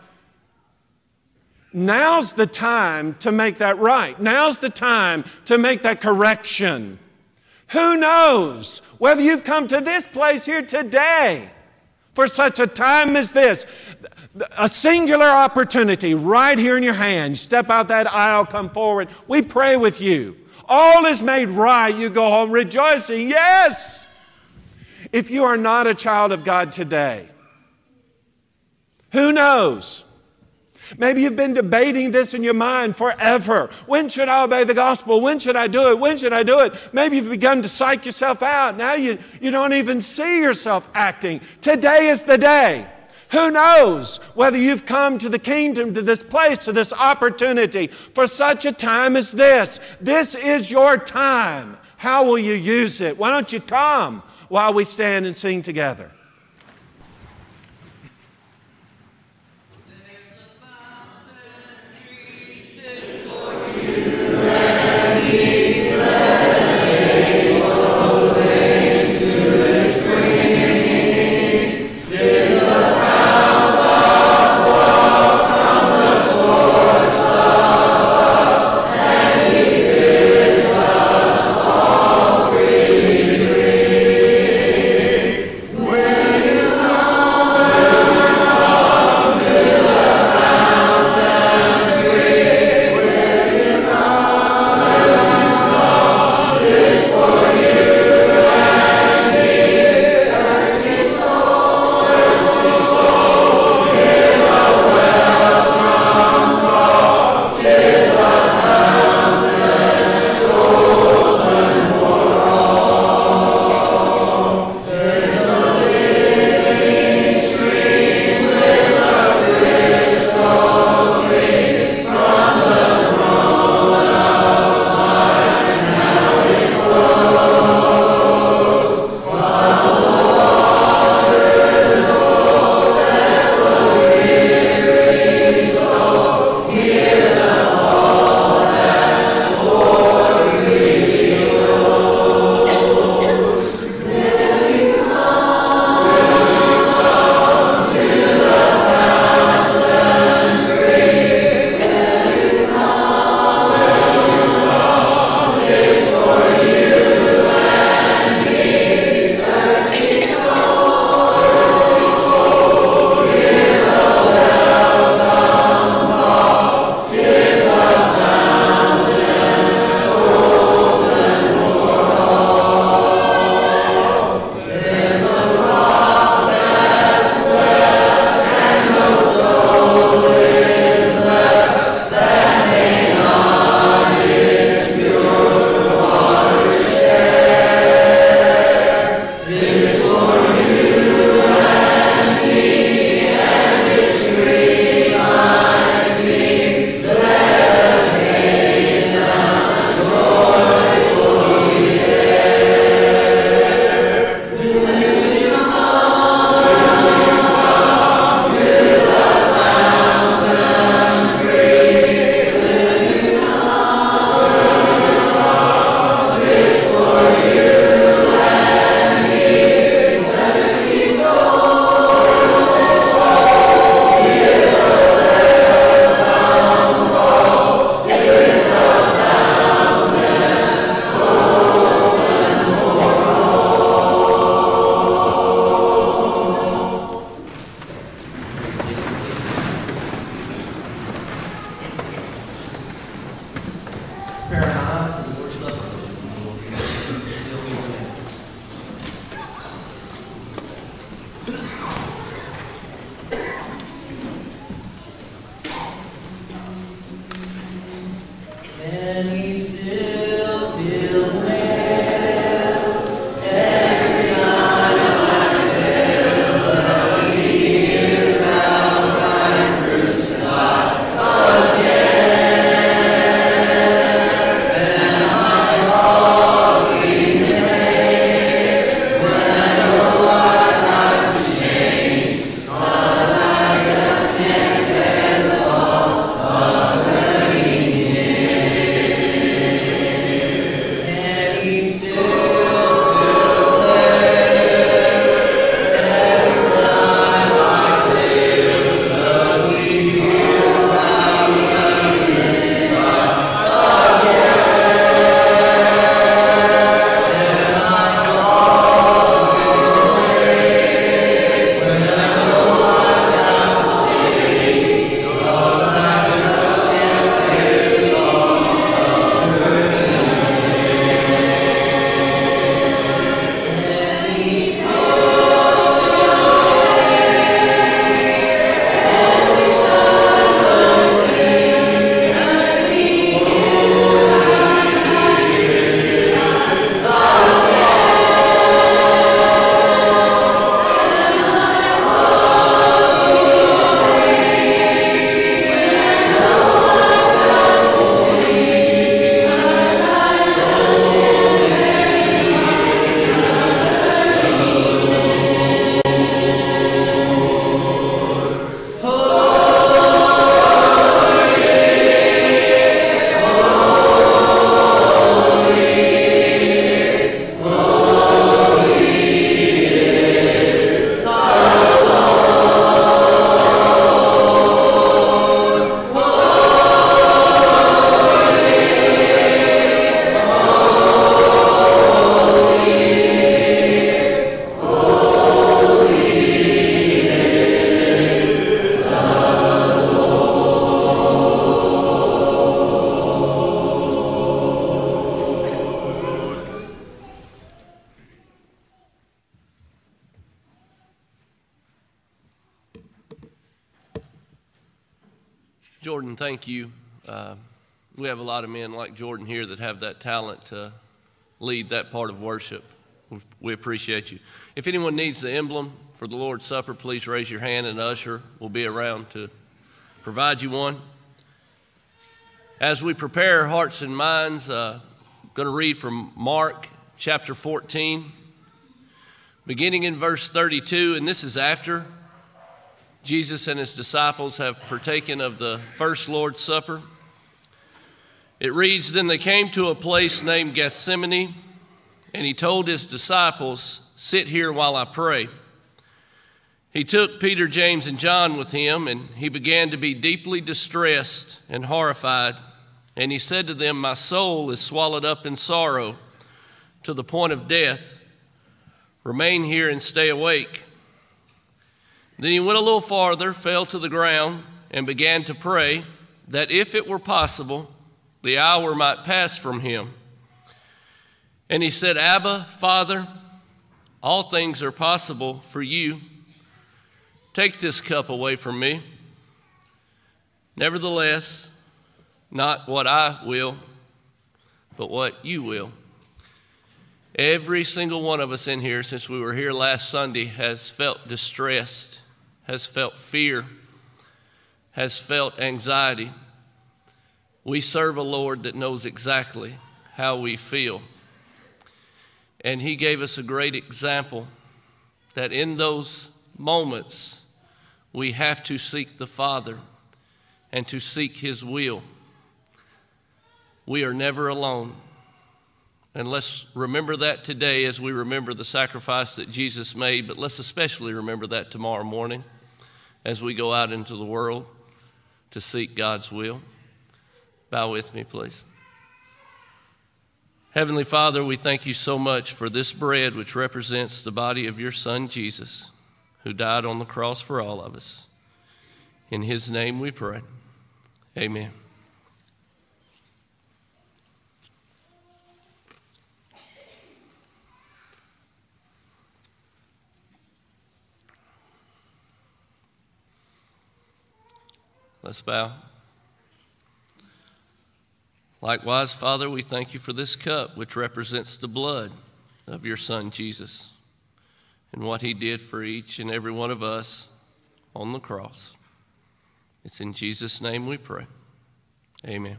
now's the time to make that right. Now's the time to make that correction. Who knows whether you've come to this place here today for such a time as this. A singular opportunity right here in your hand. Step out that aisle, come forward. We pray with you. All is made right. You go home rejoicing. Yes. If you are not a child of God today, who knows? Maybe you've been debating this in your mind forever. When should I obey the gospel? When should I do it? When should I do it? Maybe you've begun to psych yourself out. Now you, you don't even see yourself acting. Today is the day. Who knows whether you've come to the kingdom, to this place, to this opportunity for such a time as this? This is your time. How will you use it? Why don't you come while we stand and sing together? We have a lot of men like Jordan here that have that talent to lead that part of worship. We appreciate you. If anyone needs the emblem for the Lord's Supper, please raise your hand, and usher will be around to provide you one. As we prepare hearts and minds, uh, I'm going to read from Mark chapter 14, beginning in verse 32, and this is after Jesus and his disciples have partaken of the first Lord's Supper. It reads Then they came to a place named Gethsemane, and he told his disciples, Sit here while I pray. He took Peter, James, and John with him, and he began to be deeply distressed and horrified. And he said to them, My soul is swallowed up in sorrow to the point of death. Remain here and stay awake. Then he went a little farther, fell to the ground, and began to pray that if it were possible, the hour might pass from him. And he said, Abba, Father, all things are possible for you. Take this cup away from me. Nevertheless, not what I will, but what you will. Every single one of us in here, since we were here last Sunday, has felt distressed, has felt fear, has felt anxiety. We serve a Lord that knows exactly how we feel. And He gave us a great example that in those moments, we have to seek the Father and to seek His will. We are never alone. And let's remember that today as we remember the sacrifice that Jesus made, but let's especially remember that tomorrow morning as we go out into the world to seek God's will. Bow with me, please. Heavenly Father, we thank you so much for this bread which represents the body of your Son, Jesus, who died on the cross for all of us. In his name we pray. Amen. Let's bow. Likewise, Father, we thank you for this cup, which represents the blood of your Son, Jesus, and what he did for each and every one of us on the cross. It's in Jesus' name we pray. Amen.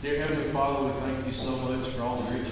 Dear Heavenly Father, we thank you so much for all the rich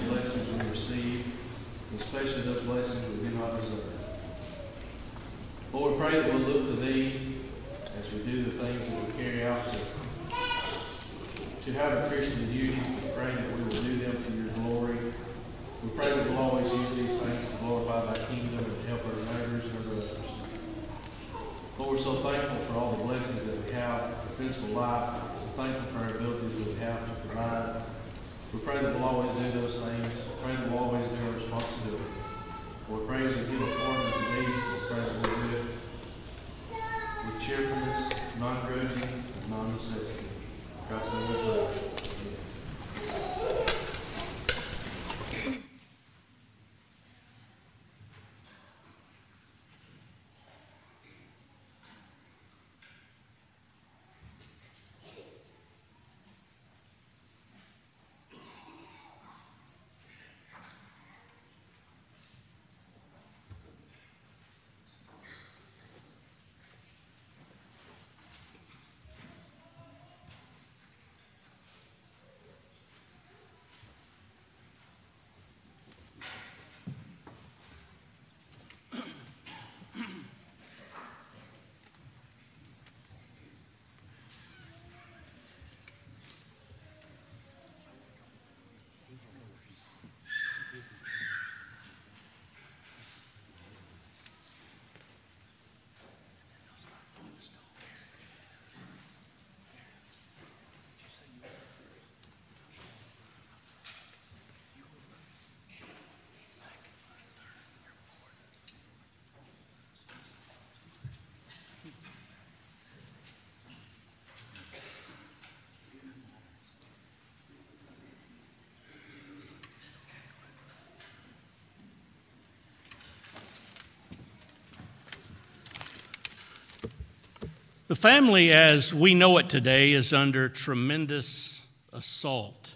The family, as we know it today, is under tremendous assault.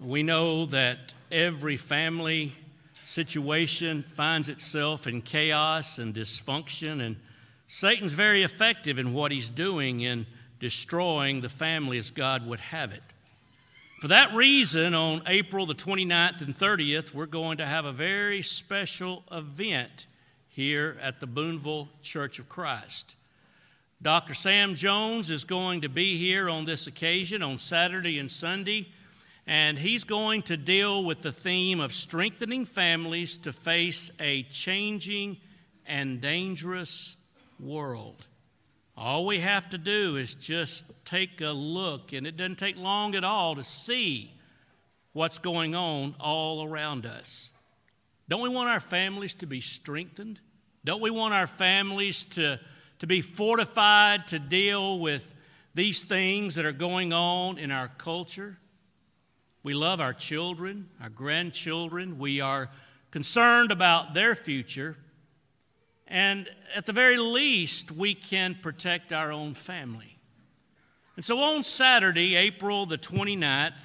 We know that every family situation finds itself in chaos and dysfunction, and Satan's very effective in what he's doing in destroying the family as God would have it. For that reason, on April the 29th and 30th, we're going to have a very special event here at the Booneville Church of Christ. Dr. Sam Jones is going to be here on this occasion on Saturday and Sunday, and he's going to deal with the theme of strengthening families to face a changing and dangerous world. All we have to do is just take a look, and it doesn't take long at all to see what's going on all around us. Don't we want our families to be strengthened? Don't we want our families to to be fortified to deal with these things that are going on in our culture. We love our children, our grandchildren. We are concerned about their future. And at the very least, we can protect our own family. And so on Saturday, April the 29th,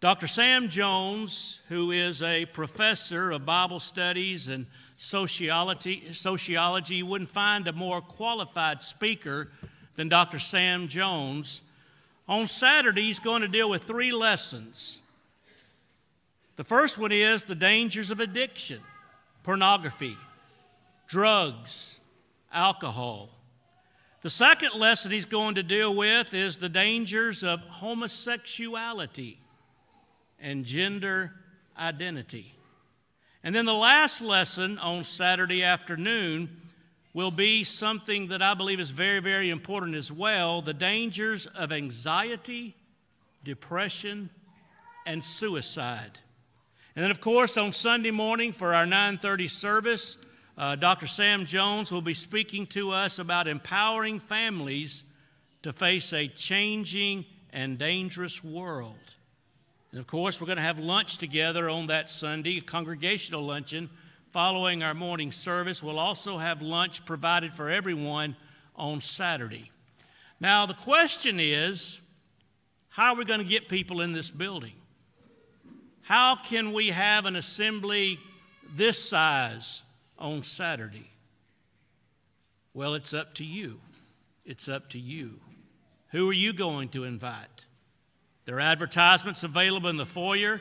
Dr. Sam Jones, who is a professor of Bible studies and sociology, sociology, you wouldn't find a more qualified speaker than Dr. Sam Jones. On Saturday, he's going to deal with three lessons. The first one is the dangers of addiction, pornography, drugs, alcohol. The second lesson he's going to deal with is the dangers of homosexuality and gender identity. And then the last lesson on Saturday afternoon will be something that I believe is very, very important as well the dangers of anxiety, depression, and suicide. And then, of course, on Sunday morning for our 9:30 service, uh, Dr. Sam Jones will be speaking to us about empowering families to face a changing and dangerous world. And of course, we're going to have lunch together on that Sunday, a congregational luncheon following our morning service. We'll also have lunch provided for everyone on Saturday. Now, the question is how are we going to get people in this building? How can we have an assembly this size on Saturday? Well, it's up to you. It's up to you. Who are you going to invite? There are advertisements available in the foyer.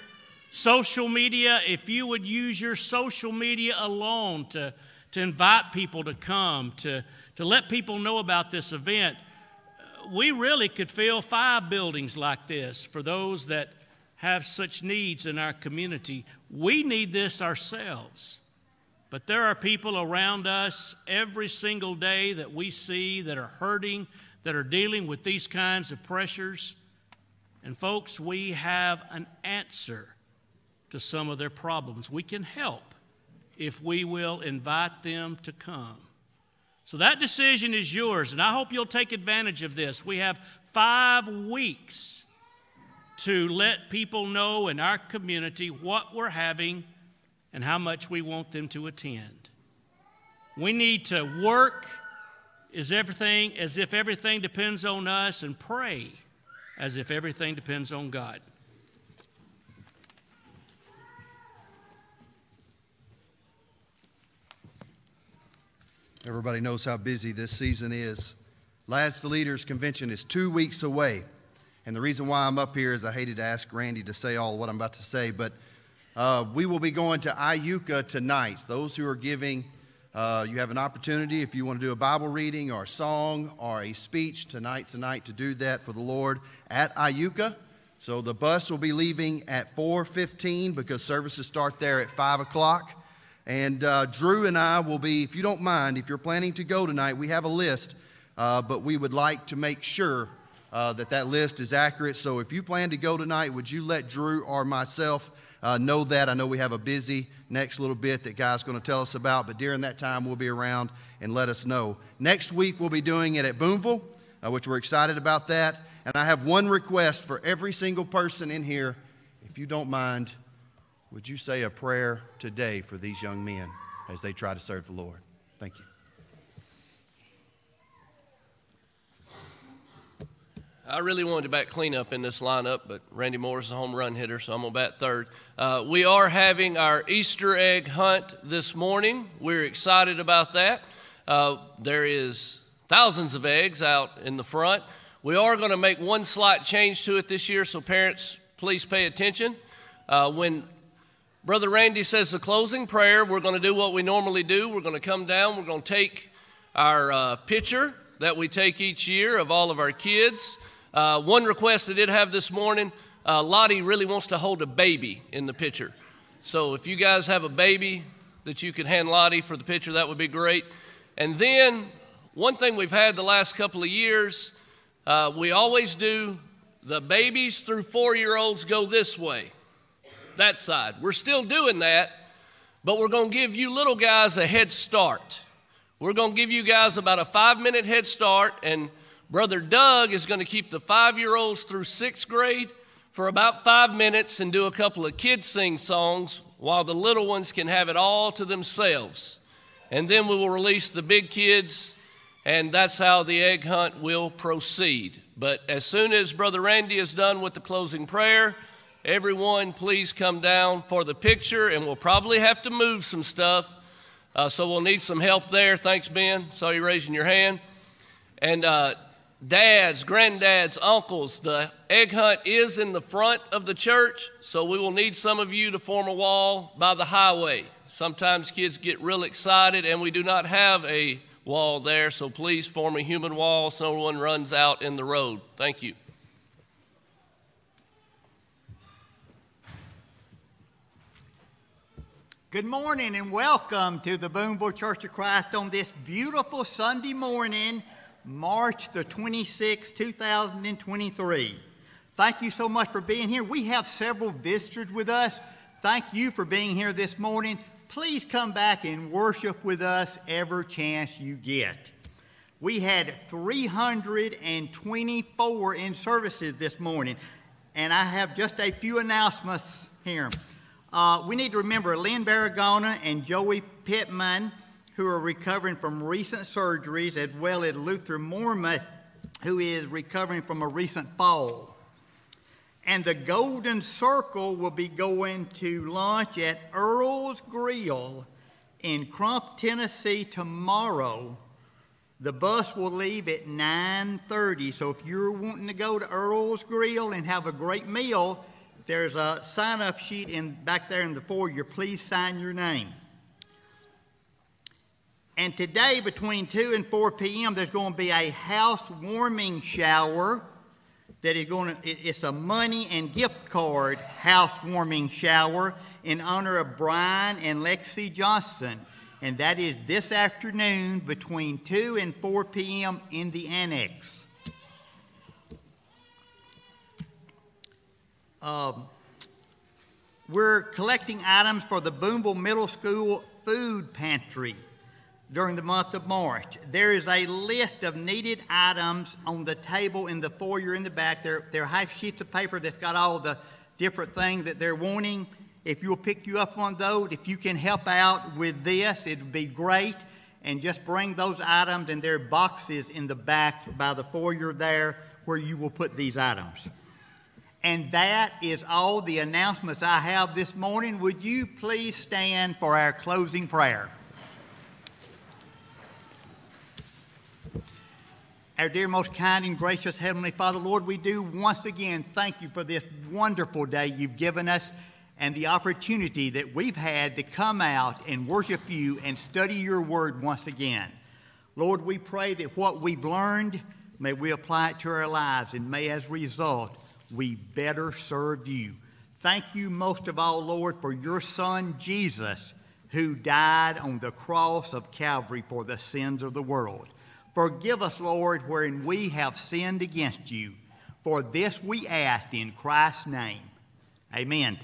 Social media, if you would use your social media alone to, to invite people to come, to, to let people know about this event, uh, we really could fill five buildings like this for those that have such needs in our community. We need this ourselves. But there are people around us every single day that we see that are hurting, that are dealing with these kinds of pressures. And, folks, we have an answer to some of their problems. We can help if we will invite them to come. So, that decision is yours, and I hope you'll take advantage of this. We have five weeks to let people know in our community what we're having and how much we want them to attend. We need to work as everything as if everything depends on us and pray as if everything depends on God. Everybody knows how busy this season is. Lads to Leaders Convention is two weeks away. And the reason why I'm up here is I hated to ask Randy to say all what I'm about to say, but uh, we will be going to Iuka tonight. Those who are giving, uh, you have an opportunity if you want to do a Bible reading or a song or a speech. Tonight's the night to do that for the Lord at Iuka. So the bus will be leaving at 4:15 because services start there at 5 o'clock. And uh, Drew and I will be, if you don't mind, if you're planning to go tonight, we have a list, uh, but we would like to make sure uh, that that list is accurate. So if you plan to go tonight, would you let Drew or myself uh, know that? I know we have a busy next little bit that Guy's going to tell us about, but during that time, we'll be around and let us know. Next week, we'll be doing it at Booneville, uh, which we're excited about that. And I have one request for every single person in here. If you don't mind, would you say a prayer today for these young men as they try to serve the Lord? Thank you. I really wanted to bat cleanup in this lineup, but Randy Moore is a home run hitter, so I'm going to bat third. Uh, we are having our Easter egg hunt this morning. We're excited about that. Uh, there is thousands of eggs out in the front. We are going to make one slight change to it this year, so parents, please pay attention. Uh, when Brother Randy says the closing prayer, we're going to do what we normally do. We're going to come down, we're going to take our uh, picture that we take each year of all of our kids. Uh, one request I did have this morning uh, Lottie really wants to hold a baby in the picture. So if you guys have a baby that you could hand Lottie for the picture, that would be great. And then, one thing we've had the last couple of years, uh, we always do the babies through four year olds go this way, that side. We're still doing that, but we're going to give you little guys a head start. We're going to give you guys about a five minute head start, and Brother Doug is going to keep the five year olds through sixth grade for about five minutes and do a couple of kids sing songs while the little ones can have it all to themselves. And then we will release the big kids, and that's how the egg hunt will proceed. But as soon as Brother Randy is done with the closing prayer, everyone please come down for the picture, and we'll probably have to move some stuff. Uh, so we'll need some help there. Thanks, Ben. Saw you raising your hand. And uh, dads, granddads, uncles, the egg hunt is in the front of the church, so we will need some of you to form a wall by the highway. Sometimes kids get real excited, and we do not have a wall there, so please form a human wall so no one runs out in the road. Thank you. Good morning and welcome to the Booneville Church of Christ on this beautiful Sunday morning, March the 26th, 2023. Thank you so much for being here. We have several visitors with us. Thank you for being here this morning. Please come back and worship with us every chance you get. We had 324 in services this morning, and I have just a few announcements here. Uh, we need to remember Lynn Barragona and Joey Pittman, who are recovering from recent surgeries, as well as Luther Mormon, who is recovering from a recent fall. And the Golden Circle will be going to lunch at Earl's Grill in Crump, Tennessee tomorrow. The bus will leave at 9:30. So if you're wanting to go to Earl's Grill and have a great meal, there's a sign-up sheet in back there in the foyer. Please sign your name. And today, between 2 and 4 p.m., there's going to be a house warming shower that is going to, it's a money and gift card house warming shower in honor of Brian and Lexi Johnson. And that is this afternoon between 2 and 4 p.m. in the annex. Um, we're collecting items for the Booneville Middle School food pantry during the month of March. There is a list of needed items on the table in the foyer in the back. There, there are half sheets of paper that's got all the different things that they're wanting. If you'll pick you up on those, if you can help out with this, it would be great. And just bring those items, and there are boxes in the back by the foyer there where you will put these items. And that is all the announcements I have this morning. Would you please stand for our closing prayer? Our dear, most kind and gracious Heavenly Father, Lord, we do once again thank you for this wonderful day you've given us and the opportunity that we've had to come out and worship you and study your word once again. Lord, we pray that what we've learned, may we apply it to our lives, and may as a result, we better serve you. Thank you most of all, Lord, for your Son, Jesus, who died on the cross of Calvary for the sins of the world. Forgive us, Lord, wherein we have sinned against you. For this we ask in Christ's name. Amen.